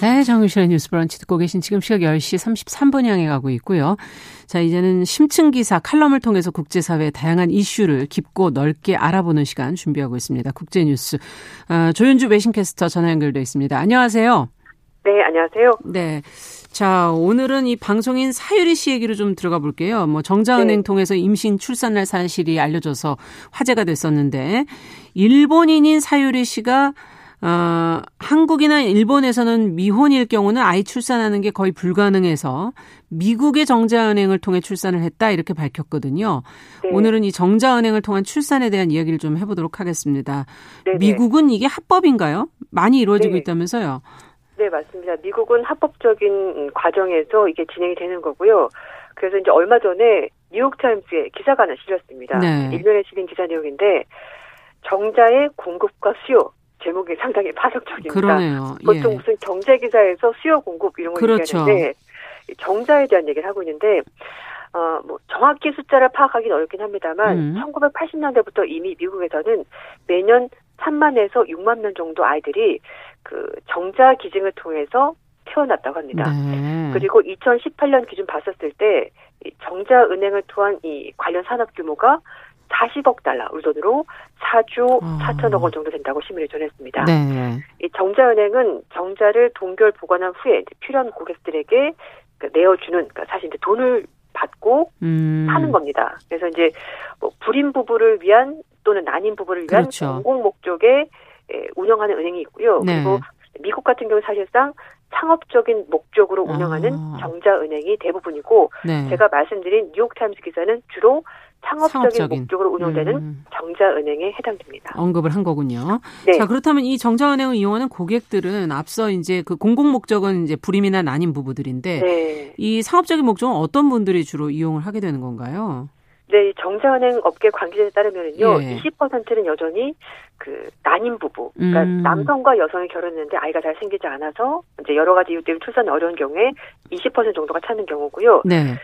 네, 정유실의 뉴스 브런치 듣고 계신 지금 시각 10시 33분 향해 가고 있고요. 자, 이제는 심층 기사 칼럼을 통해서 국제사회의 다양한 이슈를 깊고 넓게 알아보는 시간 준비하고 있습니다. 국제뉴스. 아, 조윤주 외신캐스터 전화 연결돼 있습니다. 안녕하세요. 네, 안녕하세요. 네. 자, 오늘은 이 방송인 사유리 씨 얘기로 좀 들어가 볼게요. 뭐 정자은행 네. 통해서 임신 출산날 사실이 알려져서 화제가 됐었는데 일본인인 사유리 씨가 어, 한국이나 일본에서는 미혼일 경우는 아이 출산하는 게 거의 불가능해서 미국의 정자은행을 통해 출산을 했다 이렇게 밝혔거든요. 네. 오늘은 이 정자은행을 통한 출산에 대한 이야기를 좀 해보도록 하겠습니다. 네, 네. 미국은 이게 합법인가요? 많이 이루어지고 네. 있다면서요? 네, 맞습니다. 미국은 합법적인 과정에서 이게 진행이 되는 거고요. 그래서 이제 얼마 전에 뉴욕타임스에 기사가 하나 실렸습니다. 네. 일면에 실린 기사 내용인데 정자의 공급과 수요 제목이 상당히 파격적입니다. 그러네요. 보통 예. 무슨 경제 기사에서 수요 공급 이런 걸 그렇죠. 얘기하는데 정자에 대한 얘기를 하고 있는데 어, 뭐, 정확히 숫자를 파악하기는 어렵긴 합니다만, 음. 1980년대부터 이미 미국에서는 매년 3만에서 6만 명 정도 아이들이 그 정자 기증을 통해서 태어났다고 합니다. 네. 그리고 2018년 기준 봤었을 때 정자 은행을 통한 이 관련 산업 규모가 40억 달러 우리 돈으로 4조 어. 4천억 원 정도 된다고 시민이 전했습니다. 네. 이 정자은행은 정자를 동결 보관한 후에 필요한 고객들에게 그 내어주는 그러니까 사실 이제 돈을 받고 음. 사는 겁니다. 그래서 이제 뭐 불임 부부를 위한 또는 난임 부부를 위한 그렇죠. 공공 목적의 예, 운영하는 은행이 있고요. 네. 그리고 미국 같은 경우 사실상 창업적인 목적으로 운영하는 아. 정자은행이 대부분이고 네. 제가 말씀드린 뉴욕타임스 기사는 주로 상업적인, 상업적인. 목적으로 운영되는 음. 정자은행에 해당됩니다. 언급을 한 거군요. 네. 자 그렇다면 이 정자은행을 이용하는 고객들은 앞서 이제 그 공공 목적은 이제 불임이나 난임 부부들인데 네. 이 상업적인 목적은 어떤 분들이 주로 이용을 하게 되는 건가요? 네, 정자은행 업계 관계자에 따르면요, 예. 20%는 여전히 그 난임 부부, 그러니까 음. 남성과 여성이 결혼했는데 아이가 잘 생기지 않아서 이제 여러 가지 이유 때문에 출산이 어려운 경우에 20% 정도가 찾는 경우고요. 네.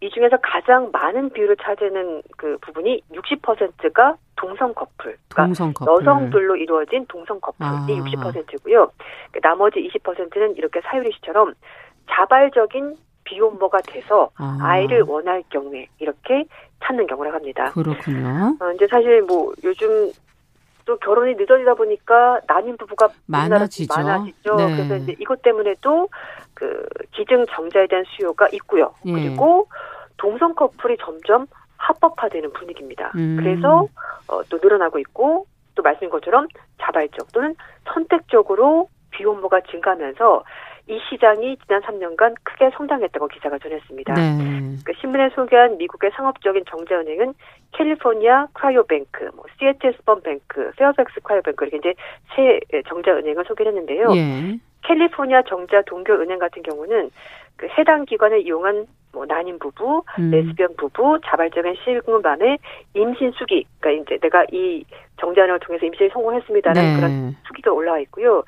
이 중에서 가장 많은 비율을 차지하는 그 부분이 60%가 동성 커플, 그러니까 동성 커플. 여성들로 이루어진 동성 커플이 아. 60%고요. 나머지 20%는 이렇게 사유리 씨처럼 자발적인 비혼모가 돼서 아. 이를 원할 경우에 이렇게 찾는 경우라고 합니다. 그렇군요. 어, 이제 사실 뭐 요즘 또 결혼이 늦어지다 보니까 난임 부부가 많아지죠. 많아지죠. 네. 그래서 이제 이것 때문에도 그 기증 정자에 대한 수요가 있고요. 예. 그리고 동성 커플이 점점 합법화되는 분위기입니다. 음. 그래서 어, 또 늘어나고 있고 또 말씀하신 것처럼 자발적 또는 선택적으로 비혼모가 증가하면서 이 시장이 지난 3년간 크게 성장했다고 기사가 전했습니다. 네. 그 신문에 소개한 미국의 상업적인 정자은행은 California Cryobank, 뭐 Seattle Sperm Bank, Fairfax Cryobank 이렇게 이제 세 정자은행을 소개했는데요. 예. 캘리포니아 정자 동교은행 같은 경우는 그 해당 기관을 이용한 뭐 난임 부부, 음. 레스비언 부부, 자발적인 실금반의 임신 수기, 그러니까 이제 내가 이 정자은행을 통해서 임신에 성공했습니다라는 네. 그런 수기가 올라와 있고요.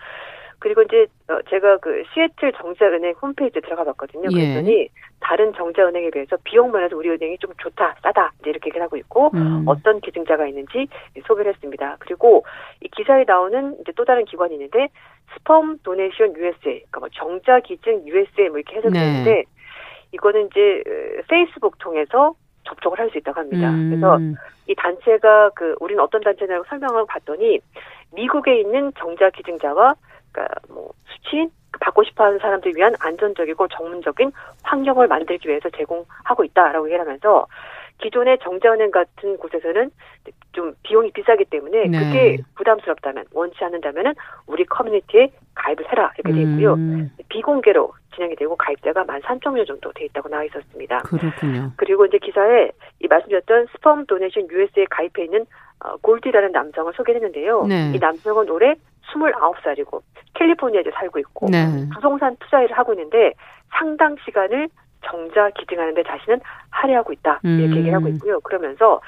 그리고 이제 어, 제가 그 시애틀 정자은행 홈페이지에 들어가 봤거든요. 예. 그랬더니 예. 다른 정자은행에 비해서 비용 면에서 우리 은행이 좀 좋다, 싸다 이제 이렇게 얘기를 하고 있고 음. 어떤 기증자가 있는지 소개를 했습니다. 그리고 이 기사에 나오는 이제 또 다른 기관이 있는데 스펌 도네이션 USA, 그러니까 뭐 정자 기증 USA 뭐 이렇게 해석되는데 네. 이거는 이제 어, 페이스북 통해서 접촉을 할 수 있다고 합니다. 음. 그래서 이 단체가 그 우리는 어떤 단체냐고 설명을 봤더니 미국에 있는 정자 기증자와 그러니까 뭐 수치 받고 싶어하는 사람들 위한 안전적이고 전문적인 환경을 만들기 위해서 제공하고 있다라고 얘기를 하면서 기존의 정자은행 같은 곳에서는 좀 비용이 비싸기 때문에 네. 그게 부담스럽다면 원치 않는다면은 우리 커뮤니티에 가입을 해라 이렇게 돼 있고요. 음. 비공개로 진행이 되고 가입자가 만 3천 명 정도 돼 있다고 나와 있었습니다. 그렇군요. 그리고 이제 기사에 이 말씀드렸던 스펌 도네이션 US에 가입해 있는 어, 골디라는 남성을 소개했는데요. 네. 이 남성은 올해 29살이고 캘리포니아에 살고 있고 네. 부동산 투자 일을 하고 있는데 상당 시간을 정자 기증하는데 자신은 할애하고 있다 이렇게 음. 얘기를 하고 있고요. 그러면서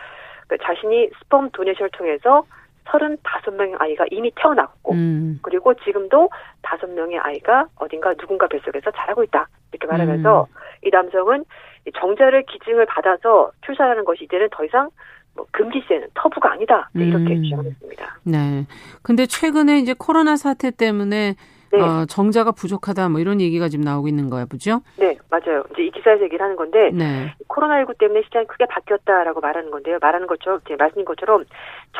그 자신이 스펌 도네이션을 통해서 35명의 아이가 이미 태어났고 음. 그리고 지금도 5명의 아이가 어딘가 누군가 뱃속에서 자라고 있다 이렇게 말하면서 음. 이 남성은 정자를 기증을 받아서 출산하는 것이 이제는 더 이상 뭐 금지세는 터부가 아니다 이렇게 음. 주장했습니다. 네. 근데 최근에 이제 코로나 사태 때문에 네. 어, 정자가 부족하다 뭐 이런 얘기가 지금 나오고 있는 거야, 보죠? 네, 맞아요. 이제 이 기사에서 얘기를 하는 건데 네. 코로나19 때문에 시장이 크게 바뀌었다라고 말하는 건데요. 말하는 것처럼 제 말씀인 것처럼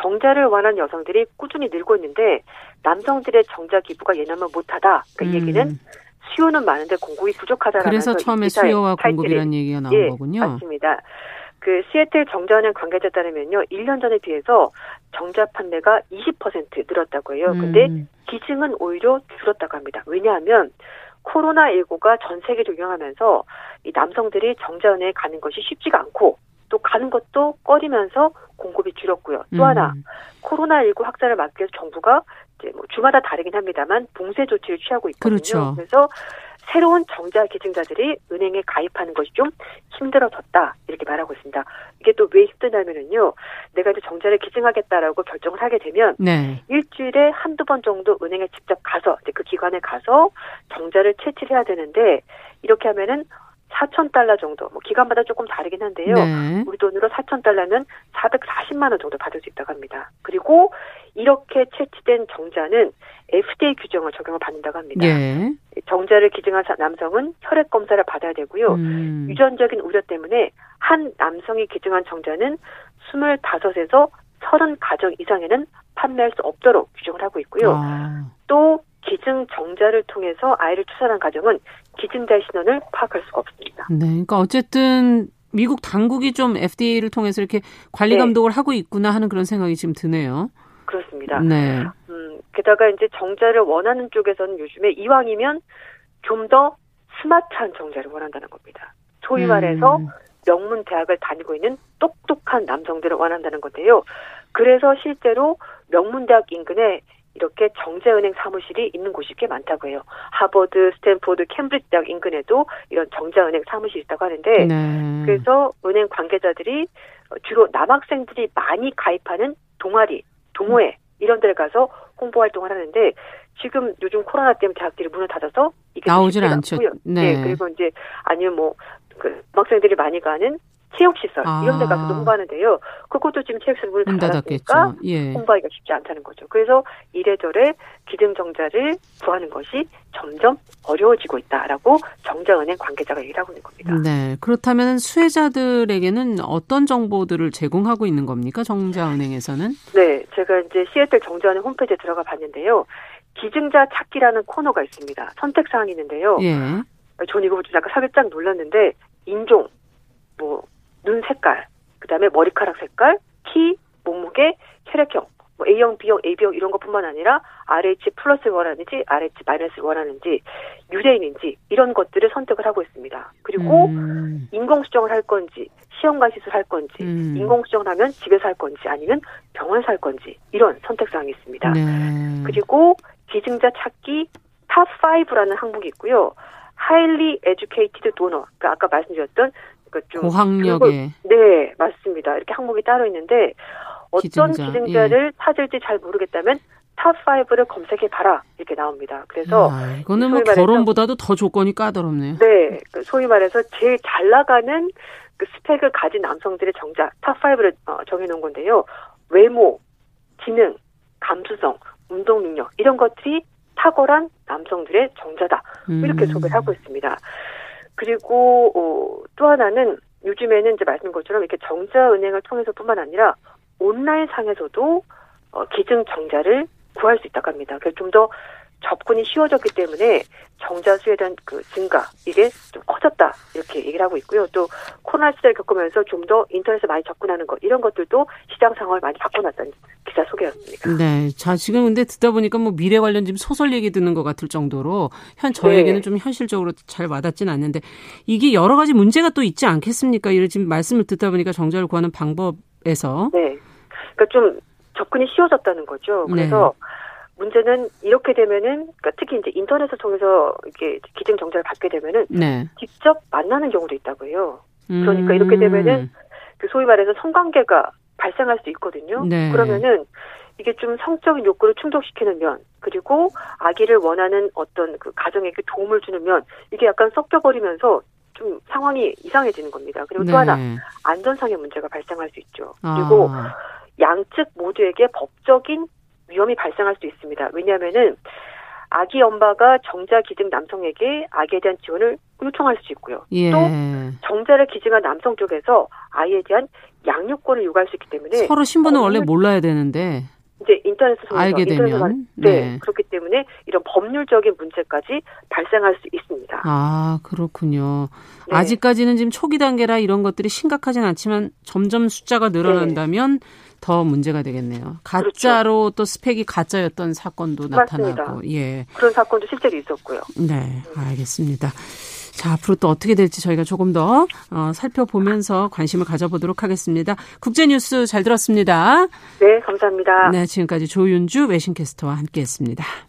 정자를 원하는 여성들이 꾸준히 늘고 있는데 남성들의 정자 기부가 예나면 못하다. 그 음. 얘기는 수요는 많은데 공급이 부족하다라는 그래서 처음에 수요와 공급이라는 얘기가 나온 예, 거군요. 맞습니다. 그 시애틀 정자은행 관계자에 따르면요, 1년 전에 비해서 정자 판매가 20% 늘었다고 해요. 음. 근데 기증은 오히려 줄었다고 합니다. 왜냐하면 코로나19가 전 세계로 유행하면서 이 남성들이 정자은행에 가는 것이 쉽지가 않고 또 가는 것도 꺼리면서 공급이 줄었고요. 또 음. 하나 코로나19 확산을 막기 위해서 정부가 이제 뭐 주마다 다르긴 합니다만 봉쇄 조치를 취하고 있거든요. 그렇죠. 그래서 새로운 정자 기증자들이 은행에 가입하는 것이 좀 힘들어졌다 이렇게 말하고 있습니다. 이게 또 왜 힘드냐면은요, 내가 이제 정자를 기증하겠다라고 결정을 하게 되면 네. 일주일에 한두 번 정도 은행에 직접 가서 이제 그 기관에 가서 정자를 채취를 해야 되는데 이렇게 하면은 4천 달러 정도, 뭐 기간마다 조금 다르긴 한데요. 네. 우리 돈으로 4천 달러면 440만 원 정도 받을 수 있다고 합니다. 그리고 이렇게 채취된 정자는 FDA 규정을 적용을 받는다고 합니다. 네. 정자를 기증한 남성은 혈액 검사를 받아야 되고요. 음. 유전적인 우려 때문에 한 남성이 기증한 정자는 25에서 30 가정 이상에는 판매할 수 없도록 규정을 하고 있고요. 아. 또 기증 정자를 통해서 아이를 출산한 가정은 기증자의 신원을 파악할 수가 없습니다. 네, 그러니까 어쨌든 미국 당국이 좀 FDA를 통해서 이렇게 관리 네. 감독을 네. 하고 있구나 하는 그런 생각이 지금 드네요. 그렇습니다. 네. 음, 게다가 이제 정자를 원하는 쪽에서는 요즘에 이왕이면 좀 더 스마트한 정자를 원한다는 겁니다. 소위 음. 말해서 명문 대학을 다니고 있는 똑똑한 남성들을 원한다는 건데요. 그래서 실제로 명문 대학 인근에 이렇게 정자은행 사무실이 있는 곳이 꽤 많다고 해요. 하버드, 스탠포드, 캠브리지 대학 인근에도 이런 정자은행 사무실이 있다고 하는데 네. 그래서 은행 관계자들이 주로 남학생들이 많이 가입하는 동아리, 동호회 이런 데를 가서 홍보 활동을 하는데 지금 요즘 코로나 때문에 대학들이 문을 닫아서 이게 나오질 않죠. 네. 네. 그리고 이제 아니면 뭐그 학생들이 많이 가는 체육시설 아. 이런 데 가서도 홍보하는데요. 그것도 지금 체육시설 문을 닫았으니까 예. 홍보하기가 쉽지 않다는 거죠. 그래서 이래저래 기증정자를 구하는 것이 점점 어려워지고 있다라고 정자은행 관계자가 얘기를 하고 있는 겁니다. 네. 그렇다면 수혜자들에게는 어떤 정보들을 제공하고 있는 겁니까? 정자은행에서는? 네. 제가 이제 시애틀 정자은행 홈페이지에 들어가 봤는데요. 기증자 찾기라는 코너가 있습니다. 선택사항이 있는데요. 예. 전 이거 보고 약간 살짝 놀랐는데 인종, 뭐 눈 색깔, 그 다음에 머리카락 색깔, 키, 몸무게, 혈액형, 뭐 A형, B형, AB형 이런 것뿐만 아니라 RH 플러스를 원하는지 RH 마이너스를 원하는지 유대인인지 이런 것들을 선택을 하고 있습니다. 그리고 음. 인공수정을 할 건지 시험관 시술 할 건지 음. 인공수정을 하면 집에서 할 건지 아니면 병원에서 할 건지 이런 선택사항이 있습니다. 네. 그리고 기증자 찾기 탑5라는 항목이 있고요. highly educated donor, 그러니까 아까 말씀드렸던 그러니까 좀 고학력에 네 맞습니다. 이렇게 항목이 따로 있는데 어떤 기증자. 기증자 를 예. 찾을지 잘 모르겠다면 탑5를 검색해 봐라 이렇게 나옵니다. 그래서 아, 이거는 뭐 결혼보다도 더 조건이 까다롭네요. 네, 그 소위 말해서 제일 잘 나가는 그 스펙을 가진 남성들의 정자 탑5를 어, 정해놓은 건데요. 외모, 지능, 감수성, 운동 능력 이런 것들이 탁월한 남성들의 정자다 이렇게 음. 소개를 하고 있습니다. 그리고 어, 또 하나는 요즘에는 이제 말씀 것처럼 이렇게 정자은행을 통해서뿐만 아니라 온라인 상에서도 어, 기증 정자를 구할 수 있다고 합니다. 그래서 좀 더 접근이 쉬워졌기 때문에 정자 수에 대한 그 증가 이게 좀 커졌다 이렇게 얘기를 하고 있고요. 또 코로나 시대를 겪으면서 좀 더 인터넷에 많이 접근하는 것 이런 것들도 시장 상황을 많이 바꿔놨다는 기사 소개였습니다. 네, 자 지금 근데 듣다 보니까 뭐 미래 관련 지금 소설 얘기 듣는 것 같을 정도로 현 저에게는 네. 좀 현실적으로 잘 와닿지는 않는데 이게 여러 가지 문제가 또 있지 않겠습니까? 이를 지금 말씀을 듣다 보니까 정자를 구하는 방법에서 네, 그러니까 좀 접근이 쉬워졌다는 거죠. 그래서 네. 문제는 이렇게 되면은 그러니까 특히 이제 인터넷을 통해서 이렇게 기증 정자를 받게 되면은 네. 직접 만나는 경우도 있다고 해요. 그러니까 음. 이렇게 되면은 그 소위 말해서 성관계가 발생할 수 있거든요. 네. 그러면은 이게 좀 성적인 욕구를 충족시키는 면 그리고 아기를 원하는 어떤 그 가정에게 도움을 주는 면 이게 약간 섞여버리면서 좀 상황이 이상해지는 겁니다. 그리고 네. 또 하나 안전상의 문제가 발생할 수 있죠. 그리고 아. 양측 모두에게 법적인 위험이 발생할 수 있습니다. 왜냐하면은 아기 엄마가 정자 기증 남성에게 아기에 대한 지원을 요청할 수 있고요. 예. 또 정자를 기증한 남성 쪽에서 아이에 대한 양육권을 요구할 수 있기 때문에 서로 신분은 원래 몰라야 되는데 이제 인터넷을 통해서 알게 되면 네, 네, 그렇기 때문에 이런 법률적인 문제까지 발생할 수 있습니다. 아 그렇군요. 네. 아직까지는 지금 초기 단계라 이런 것들이 심각하진 않지만 점점 숫자가 늘어난다면 네. 더 문제가 되겠네요. 가짜로 그렇죠. 또 스펙이 가짜였던 사건도 맞습니다. 나타나고 예 그런 사건도 실제로 있었고요. 네 알겠습니다. 자, 앞으로 또 어떻게 될지 저희가 조금 더 어, 살펴보면서 관심을 가져보도록 하겠습니다. 국제뉴스 잘 들었습니다. 네, 감사합니다. 네, 지금까지 조윤주 외신캐스터와 함께했습니다.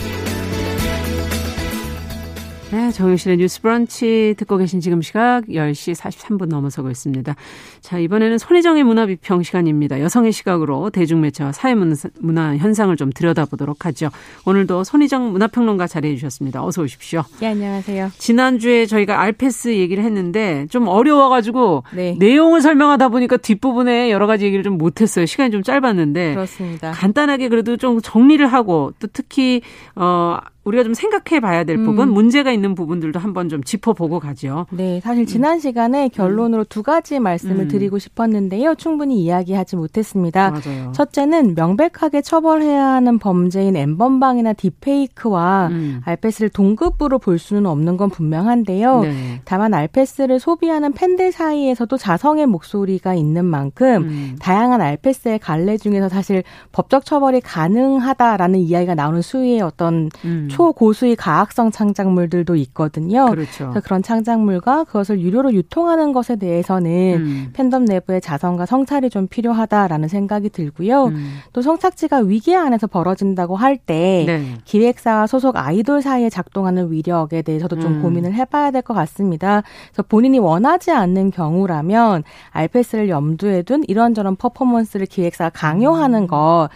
네, 정영실의 뉴스 브런치 듣고 계신 지금 시각 10시 43분 넘어서고 있습니다. 자, 이번에는 손희정의 문화비평 시간입니다. 여성의 시각으로 대중매체와 사회문화 현상을 좀 들여다보도록 하죠. 오늘도 손희정 문화평론가 자리해 주셨습니다. 어서 오십시오. 네, 안녕하세요. 지난주에 저희가 알패스 얘기를 했는데 좀 어려워가지고 네. 내용을 설명하다 보니까 뒷부분에 여러 가지 얘기를 좀 못했어요. 시간이 좀 짧았는데. 그렇습니다. 간단하게 그래도 좀 정리를 하고 또 특히, 어, 우리가 좀 생각해 봐야 될 음. 부분, 문제가 있는 부분들도 한번 좀 짚어보고 가죠. 네, 사실 지난 음. 시간에 결론으로 음. 두 가지 말씀을 음. 드리고 싶었는데요. 충분히 이야기하지 못했습니다. 맞아요. 첫째는 명백하게 처벌해야 하는 범죄인 엠번방이나 딥페이크와 음. 알패스를 동급으로 볼 수는 없는 건 분명한데요. 네. 다만 알패스를 소비하는 팬들 사이에서도 자성의 목소리가 있는 만큼 음. 다양한 알패스의 갈래 중에서 사실 법적 처벌이 가능하다라는 이야기가 나오는 수위의 어떤 초고수의 가학성 창작물들도 있거든요. 그렇죠. 그런 창작물과 그것을 유료로 유통하는 것에 대해서는 음. 팬덤 내부의 자성과 성찰이 좀 필요하다라는 생각이 들고요. 음. 또 성착지가 위기 안에서 벌어진다고 할때 네. 기획사와 소속 아이돌 사이에 작동하는 위력에 대해서도 좀 음. 고민을 해봐야 될 것 같습니다. 그래서 본인이 원하지 않는 경우라면 알패스를 염두에 둔 이런저런 퍼포먼스를 기획사가 강요하는 거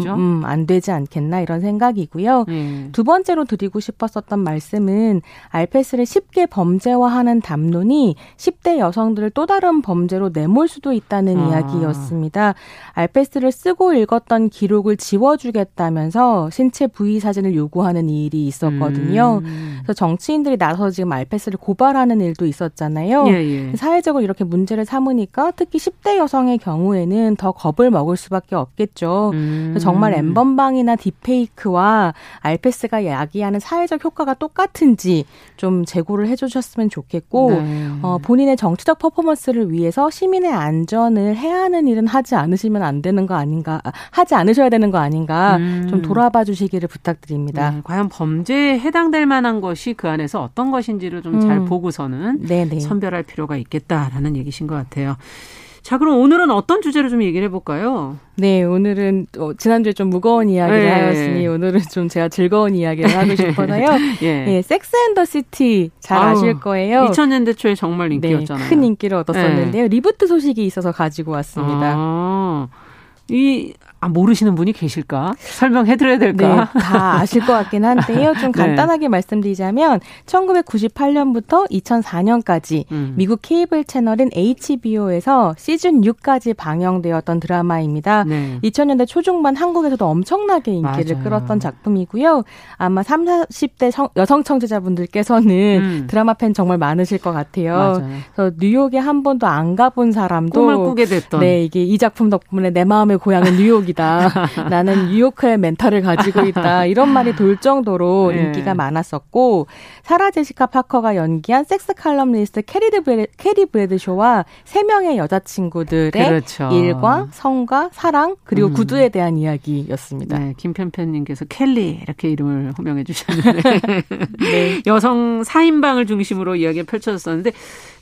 좀안 음, 되지 않겠나 이런 생각이고요. 네. 두 번째로 드리고 싶었었던 말씀은 알패스를 쉽게 범죄화하는 담론이 10대 여성들을 또 다른 범죄로 내몰 수도 있다는 아. 이야기였습니다. 알패스를 쓰고 읽었던 기록을 지워주겠다면서 신체 부위 사진을 요구하는 일이 있었거든요. 음. 그래서 정치인들이 나서 지금 알패스를 고발하는 일도 있었잖아요. 예, 예. 사회적으로 이렇게 문제를 삼으니까 특히 10대 여성의 경우에는 더 겁을 먹을 수밖에 없겠죠. 음. 정말 엠번방이나 딥페이크와 알패스 가 야기하는 사회적 효과가 똑같은지 좀 재고를 해주셨으면 좋겠고 네. 어, 본인의 정치적 퍼포먼스를 위해서 시민의 안전을 해야 하는 일은 하지 않으시면 안 되는 거 아닌가 하지 않으셔야 되는 거 아닌가 음. 좀 돌아봐 주시기를 부탁드립니다. 네, 과연 범죄에 해당될 만한 것이 그 안에서 어떤 것인지를 좀잘 음. 보고서는 네네. 네. 선별할 필요가 있겠다라는 얘기신 것 같아요. 자, 그럼 오늘은 어떤 주제로 좀 얘기를 해볼까요? 네, 오늘은 어, 지난주에 좀 무거운 이야기를 네. 하였으니 오늘은 좀 제가 즐거운 이야기를 하고 싶어서요. 예. 네, 섹스 앤 더 시티 잘 아우, 아실 거예요. 2000년대 초에 정말 네, 인기였잖아요. 네, 큰 인기를 얻었었는데요. 네. 리부트 소식이 있어서 가지고 왔습니다. 아, 이 아, 모르시는 분이 계실까? 설명해드려야 될까? 네, 다 아실 것 같긴 한데요. 좀 네. 간단하게 네. 말씀드리자면 1998년부터 2004년까지 음. 미국 케이블 채널인 HBO에서 시즌 6까지 방영되었던 드라마입니다. 네. 2000년대 초중반 한국에서도 엄청나게 인기를 맞아요. 끌었던 작품이고요. 아마 3, 40대 성, 여성 청취자분들께서는 음. 드라마 팬 정말 많으실 것 같아요. 맞아요. 그래서 뉴욕에 한 번도 안 가본 사람도 꿈을 꾸게 됐던 네, 이게 이 작품 덕분에 내 마음의 고향은 뉴욕이 이다. 나는 뉴요커의 멘탈을 가지고 있다. 이런 말이 돌 정도로 네. 인기가 많았었고 사라 제시카 파커가 연기한 섹스 칼럼니스트 캐리드 브레, 캐리 브래드쇼와 세 명의 여자친구들의 그렇죠. 일과 성과 사랑 그리고 음. 구두에 대한 이야기였습니다. 네, 김편편님께서 캐리 이렇게 이름을 호명해 주셨는데 네. 여성 4인방을 중심으로 이야기가 펼쳐졌었는데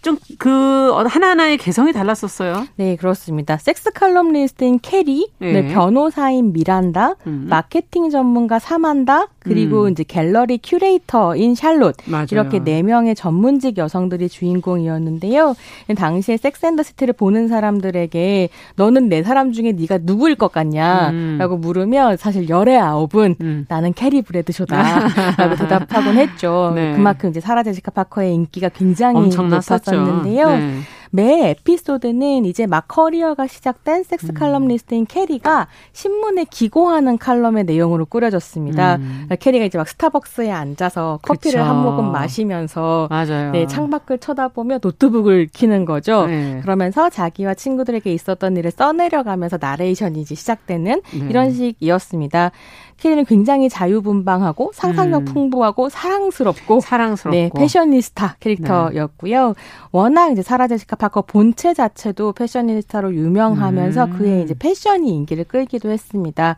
좀 그 하나하나의 개성이 달랐었어요. 네, 그렇습니다. 섹스 칼럼니스트인 캐리, 네. 네, 변호사인 미란다, 음. 마케팅 전문가 사만다, 그리고 음. 이제 갤러리 큐레이터인 샬롯 맞아요. 이렇게 네 명의 전문직 여성들이 주인공이었는데요. 당시에 섹스앤더시티를 보는 사람들에게 너는 네 사람 중에 네가 누구일 것 같냐라고 음. 물으면 사실 열의 아홉은 음. 나는 캐리 브래드쇼다라고 대답하곤 했죠. 네. 그만큼 이제 사라 제시카 파커의 인기가 굉장히 높았었는데요. 네. 매 에피소드는 이제 막 커리어가 시작된 섹스 음. 칼럼니스트인 캐리가 신문에 기고하는 칼럼의 내용으로 꾸려졌습니다. 음. 그러니까 캐리가 이제 막 스타벅스에 앉아서 커피를 그쵸. 한 모금 마시면서 맞아요. 네, 창밖을 쳐다보며 노트북을 키는 거죠. 네. 그러면서 자기와 친구들에게 있었던 일을 써내려가면서 나레이션이 이제 시작되는 네. 이런 식이었습니다. 캐리는 굉장히 자유분방하고 상상력 음. 풍부하고 사랑스럽고 사랑스럽고 네, 패셔니스타 캐릭터였고요. 네. 워낙 이제 사라 제시카 파커 본체 자체도 패셔니스타로 유명하면서 음. 그의 이제 패션이 인기를 끌기도 했습니다.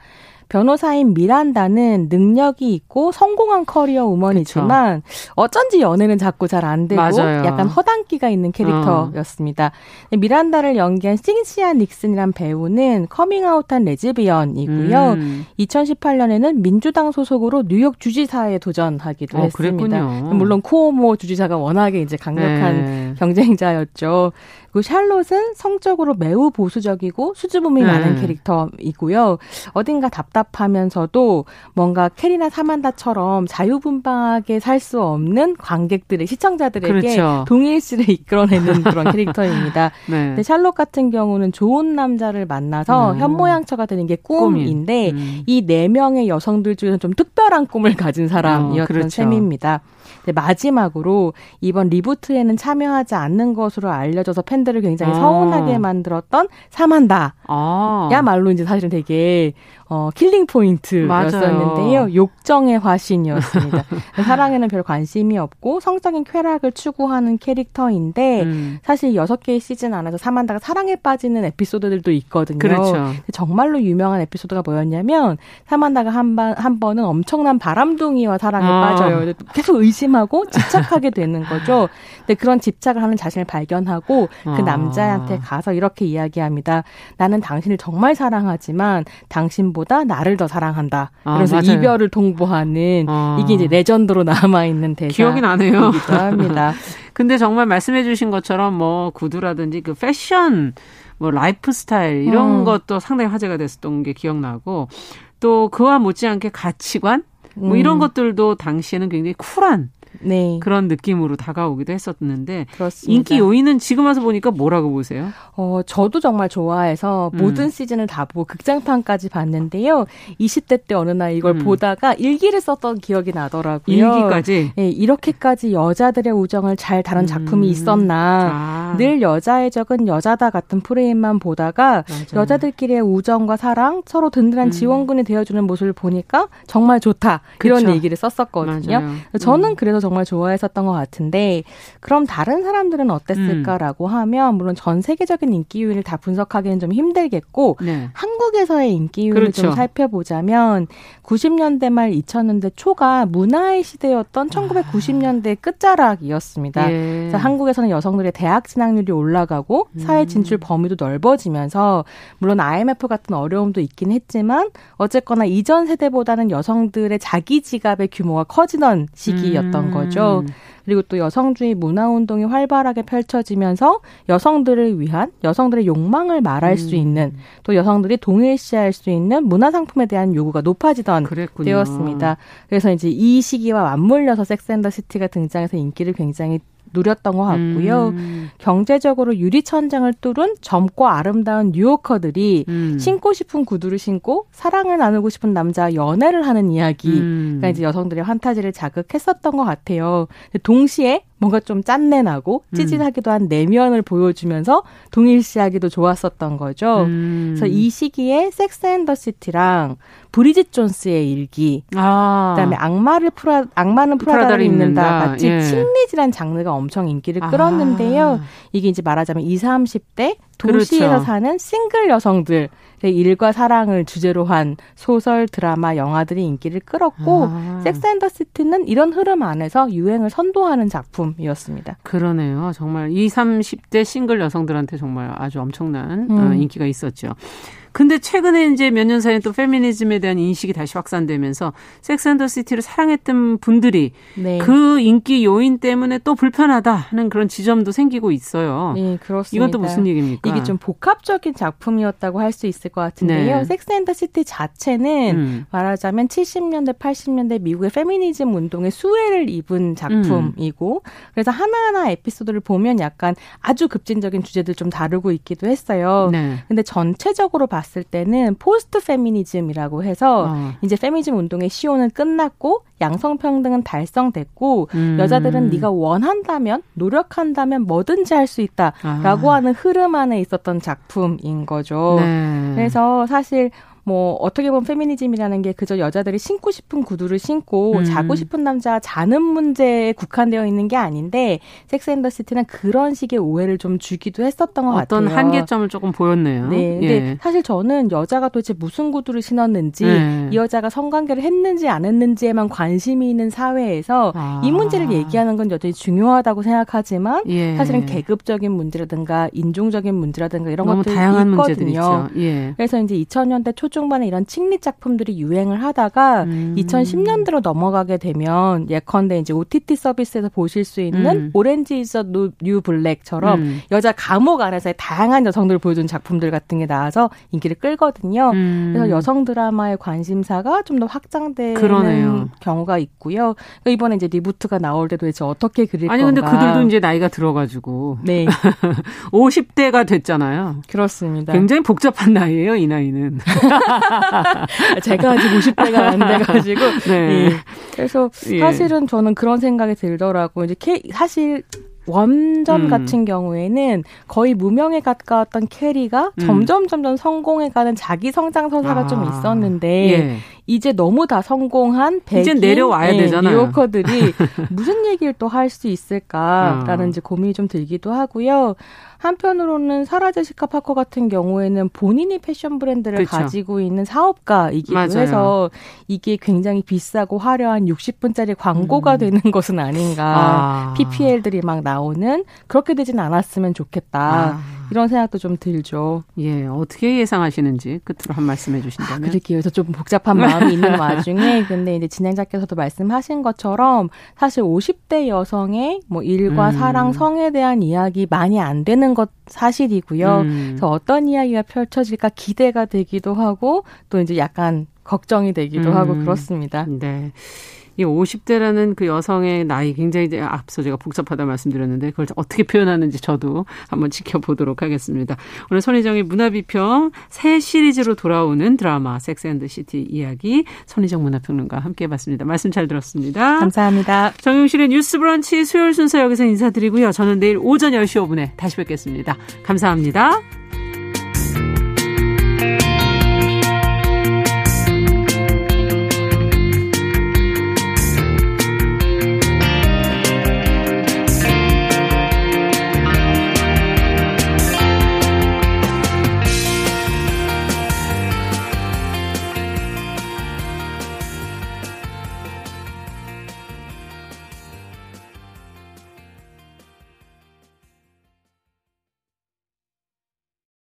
변호사인 미란다는 능력이 있고 성공한 커리어 우먼이지만 그쵸. 어쩐지 연애는 자꾸 잘 안 되고 맞아요. 약간 허당기가 있는 캐릭터였습니다. 어. 미란다를 연기한 싱시아 닉슨이란 배우는 커밍아웃한 레즈비언이고요. 음. 2018년에는 민주당 소속으로 뉴욕 주지사에 도전하기도 어, 했습니다. 그랬군요. 물론 쿠오모 주지사가 워낙에 이제 강력한 네. 경쟁자였죠. 그 샬롯은 성적으로 매우 보수적이고 수줍음이 네. 많은 캐릭터이고요. 어딘가 답답하면서도 뭔가 캐리나 사만다처럼 자유분방하게 살 수 없는 관객들의 시청자들에게 그렇죠. 동일시를 이끌어내는 그런 캐릭터입니다. 네. 근데 샬롯 같은 경우는 좋은 남자를 만나서 음. 현모양처가 되는 게 꿈인데 음. 이네 명의 여성들 중에서 좀 특별한 꿈을 가진 사람이었던 어, 그렇죠. 셈입니다. 마지막으로 이번 리부트에는 참여하지 않는 것으로 알려져서 팬들을 굉장히 아. 서운하게 만들었던 사만다. 아. 야말로 이제 사실은 되게 어, killing point였었는데요. 욕정의 화신이었습니다. 사랑에는 별 관심이 없고 성적인 쾌락을 추구하는 캐릭터인데 음. 사실 여섯 개의 시즌 안에서 사만다가 사랑에 빠지는 에피소드들도 있거든요. 그렇죠. 정말로 유명한 에피소드가 뭐였냐면 사만다가 한, 번, 한 번은 엄청난 바람둥이와 사랑에 아. 빠져요. 계속 의심하고 집착하게 되는 거죠. 근데 그런 집착을 하는 자신을 발견하고 그 아. 남자한테 가서 이렇게 이야기합니다. 나는 당신을 정말 사랑하지만 당신 당보다 나를 더 사랑한다. 아, 그래서 맞아요. 이별을 통보하는 아. 이게 이제 레전드로 남아 있는 대사. 기억이 나네요. 합니다. 근데 정말 말씀해주신 것처럼 뭐 구두라든지 그 패션, 뭐 라이프 스타일 이런 음. 것도 상당히 화제가 됐었던 게 기억나고 또 그와 못지않게 가치관 뭐 이런 음. 것들도 당시에는 굉장히 쿨한 네. 그런 느낌으로 다가오기도 했었는데 그렇습니다. 인기 요인은 지금 와서 보니까 뭐라고 보세요? 어, 저도 정말 좋아해서 음. 모든 시즌을 다 보고 극장판까지 봤는데요. 20대 때 어느 날 이걸 음. 보다가 일기를 썼던 기억이 나더라고요. 일기까지? 네, 이렇게까지 여자들의 우정을 잘 다룬 작품이 음. 있었나. 아. 늘 여자의 적은 여자다 같은 프레임만 보다가 맞아요. 여자들끼리의 우정과 사랑, 서로 든든한 음. 지원군이 되어주는 모습을 보니까 정말 좋다. 그쵸. 이런 얘기를 썼었거든요. 맞아요. 저는 음. 그래서 정말 좋아했었던 것 같은데 그럼 다른 사람들은 어땠을까라고 음. 하면 물론 전 세계적인 인기 요인을 다 분석하기는 좀 힘들겠고 네. 한국에서의 인기 요인을 그렇죠. 좀 살펴보자면 90년대 말 2000년대 초가 문화의 시대였던 1990년대 끝자락이었습니다. 예. 그래서 한국에서는 여성들의 대학 진학률이 올라가고 사회 음. 진출 범위도 넓어지면서 물론 IMF 같은 어려움도 있긴 했지만 어쨌거나 이전 세대보다는 여성들의 자기 지갑의 규모가 커지던 시기였던 거죠. 음. 그리고 또 여성주의 문화 운동이 활발하게 펼쳐지면서 여성들을 위한 여성들의 욕망을 말할 음. 수 있는 또 여성들이 동일시할 수 있는 문화 상품에 대한 요구가 높아지던 그랬군요. 때였습니다. 그래서 이제 이 시기와 맞물려서 섹스앤더 시티가 등장해서 인기를 굉장히 누렸던 것 같고요. 음. 경제적으로 유리천장을 뚫은 젊고 아름다운 뉴요커들이 음. 신고 싶은 구두를 신고 사랑을 나누고 싶은 남자 연애를 하는 이야기가 음. 이제 여성들의 환타지를 자극했었던 것 같아요. 동시에 뭔가 좀 짠내 나고 음. 찌질하기도 한 내면을 보여주면서 동일시하기도 좋았었던 거죠. 음. 그래서 이 시기에 섹스 앤더 시티랑 브리짓 존스의 일기, 아. 그다음에 악마를 풀어 악마는 프라다를 입는다 같이 예. chick lit이란 장르가 엄청 인기를 끌었는데요. 아. 이게 이제 말하자면 20, 30대 도시에서 그렇죠. 사는 싱글 여성들 일과 사랑을 주제로 한 소설, 드라마, 영화들이 인기를 끌었고 아. 섹스 앤더 시티는 이런 흐름 안에서 유행을 선도하는 작품이었습니다. 그러네요. 정말 20, 30대 싱글 여성들한테 정말 아주 엄청난 음. 어, 인기가 있었죠. 근데 최근에 이제 몇 년 사이에 또 페미니즘에 대한 인식이 다시 확산되면서 섹스 앤더 시티를 사랑했던 분들이 네. 그 인기 요인 때문에 또 불편하다 하는 그런 지점도 생기고 있어요. 네, 그렇습니다. 이건 또 무슨 얘기입니까? 이게 좀 복합적인 작품이었다고 할 수 있을 것 같은데요. 네. 섹스 앤더 시티 자체는 음. 말하자면 70년대, 80년대 미국의 페미니즘 운동의 수혜를 입은 작품이고 음. 그래서 하나하나 에피소드를 보면 약간 아주 급진적인 주제들 좀 다루고 있기도 했어요. 네. 근데 전체적으로 봤 봤을 때는 포스트 페미니즘이라고 해서 어. 이제 페미니즘 운동의 시효는 끝났고 양성 평등은 달성됐고 음. 여자들은 네가 원한다면 노력한다면 뭐든지 할 수 있다라고 아. 하는 흐름 안에 있었던 작품인 거죠. 네. 그래서 사실 뭐 어떻게 보면 페미니즘이라는 게 그저 여자들이 신고 싶은 구두를 신고 음. 자고 싶은 남자 자는 문제에 국한되어 있는 게 아닌데 섹스 앤더 시티는 그런 식의 오해를 좀 주기도 했었던 것 어떤 같아요. 어떤 한계점을 조금 보였네요. 네. 근데 예. 사실 저는 여자가 도대체 무슨 구두를 신었는지 예. 이 여자가 성관계를 했는지 안 했는지에만 관심이 있는 사회에서 아. 이 문제를 얘기하는 건 여전히 중요하다고 생각하지만 예. 사실은 계급적인 문제라든가 인종적인 문제라든가 이런 것들이 있거든요. 예. 그래서 이제 2000년대 초 중반에 이런 칭릿 작품들이 유행을 하다가 음. 2010년대로 넘어가게 되면 예컨대 이제 OTT 서비스에서 보실 수 있는 음. 오렌지 이서 New Black처럼 음. 여자 감옥 안에서의 다양한 여성들을 보여준 작품들 같은 게 나와서 인기를 끌거든요. 음. 그래서 여성 드라마의 관심사가 좀 더 확장되는 그러네요. 경우가 있고요. 그러니까 이번에 이제 리부트가 나올 때도 이제 어떻게 그릴 아니, 건가. 근데 그들도 이제 나이가 들어가지고. 네. 50대가 됐잖아요. 그렇습니다. 굉장히 복잡한 나이예요, 이 나이는. 제가 아직 50대가 안 돼가지고. 네. 예. 그래서 예. 사실은 저는 그런 생각이 들더라고요. 이제 사실 원전 음. 같은 경우에는 거의 무명에 가까웠던 캐리가 음. 점점 점점 성공해가는 자기 성장 서사가 아. 좀 있었는데 예. 이제 너무 다 성공한 백인 내려와야 네, 되잖아요. 뉴요커들이 무슨 얘기를 또 할 수 있을까라는 어. 이제 고민이 좀 들기도 하고요. 한편으로는 사라 제시카 파커 같은 경우에는 본인이 패션 브랜드를 그쵸. 가지고 있는 사업가이기도 맞아요. 해서 이게 굉장히 비싸고 화려한 60분짜리 광고가 음. 되는 것은 아닌가. 아. PPL들이 막 나오는 그렇게 되진 않았으면 좋겠다. 아. 이런 생각도 좀 들죠. 예, 어떻게 예상하시는지 끝으로 한 말씀 해주신다면. 아, 그럴게요. 그래서 좀 복잡한 마음이 있는 와중에 근데 이제 진행자께서도 말씀하신 것처럼 사실 50대 여성의 뭐 일과 음. 사랑, 성에 대한 이야기 많이 안 되는 것 사실이고요. 음. 그래서 어떤 이야기가 펼쳐질까 기대가 되기도 하고 또 이제 약간 걱정이 되기도 음. 하고 그렇습니다. 네. 이 50대라는 그 여성의 나이 굉장히 앞서 제가 복잡하다 말씀드렸는데 그걸 어떻게 표현하는지 저도 한번 지켜보도록 하겠습니다. 오늘 손희정의 문화비평 새 시리즈로 돌아오는 드라마 Sex and the City 이야기 손희정 문화평론가 함께 해봤습니다. 말씀 잘 들었습니다. 감사합니다. 정용실의 뉴스 브런치 수요일 순서 여기서 인사드리고요. 저는 내일 오전 10시 5분에 다시 뵙겠습니다. 감사합니다.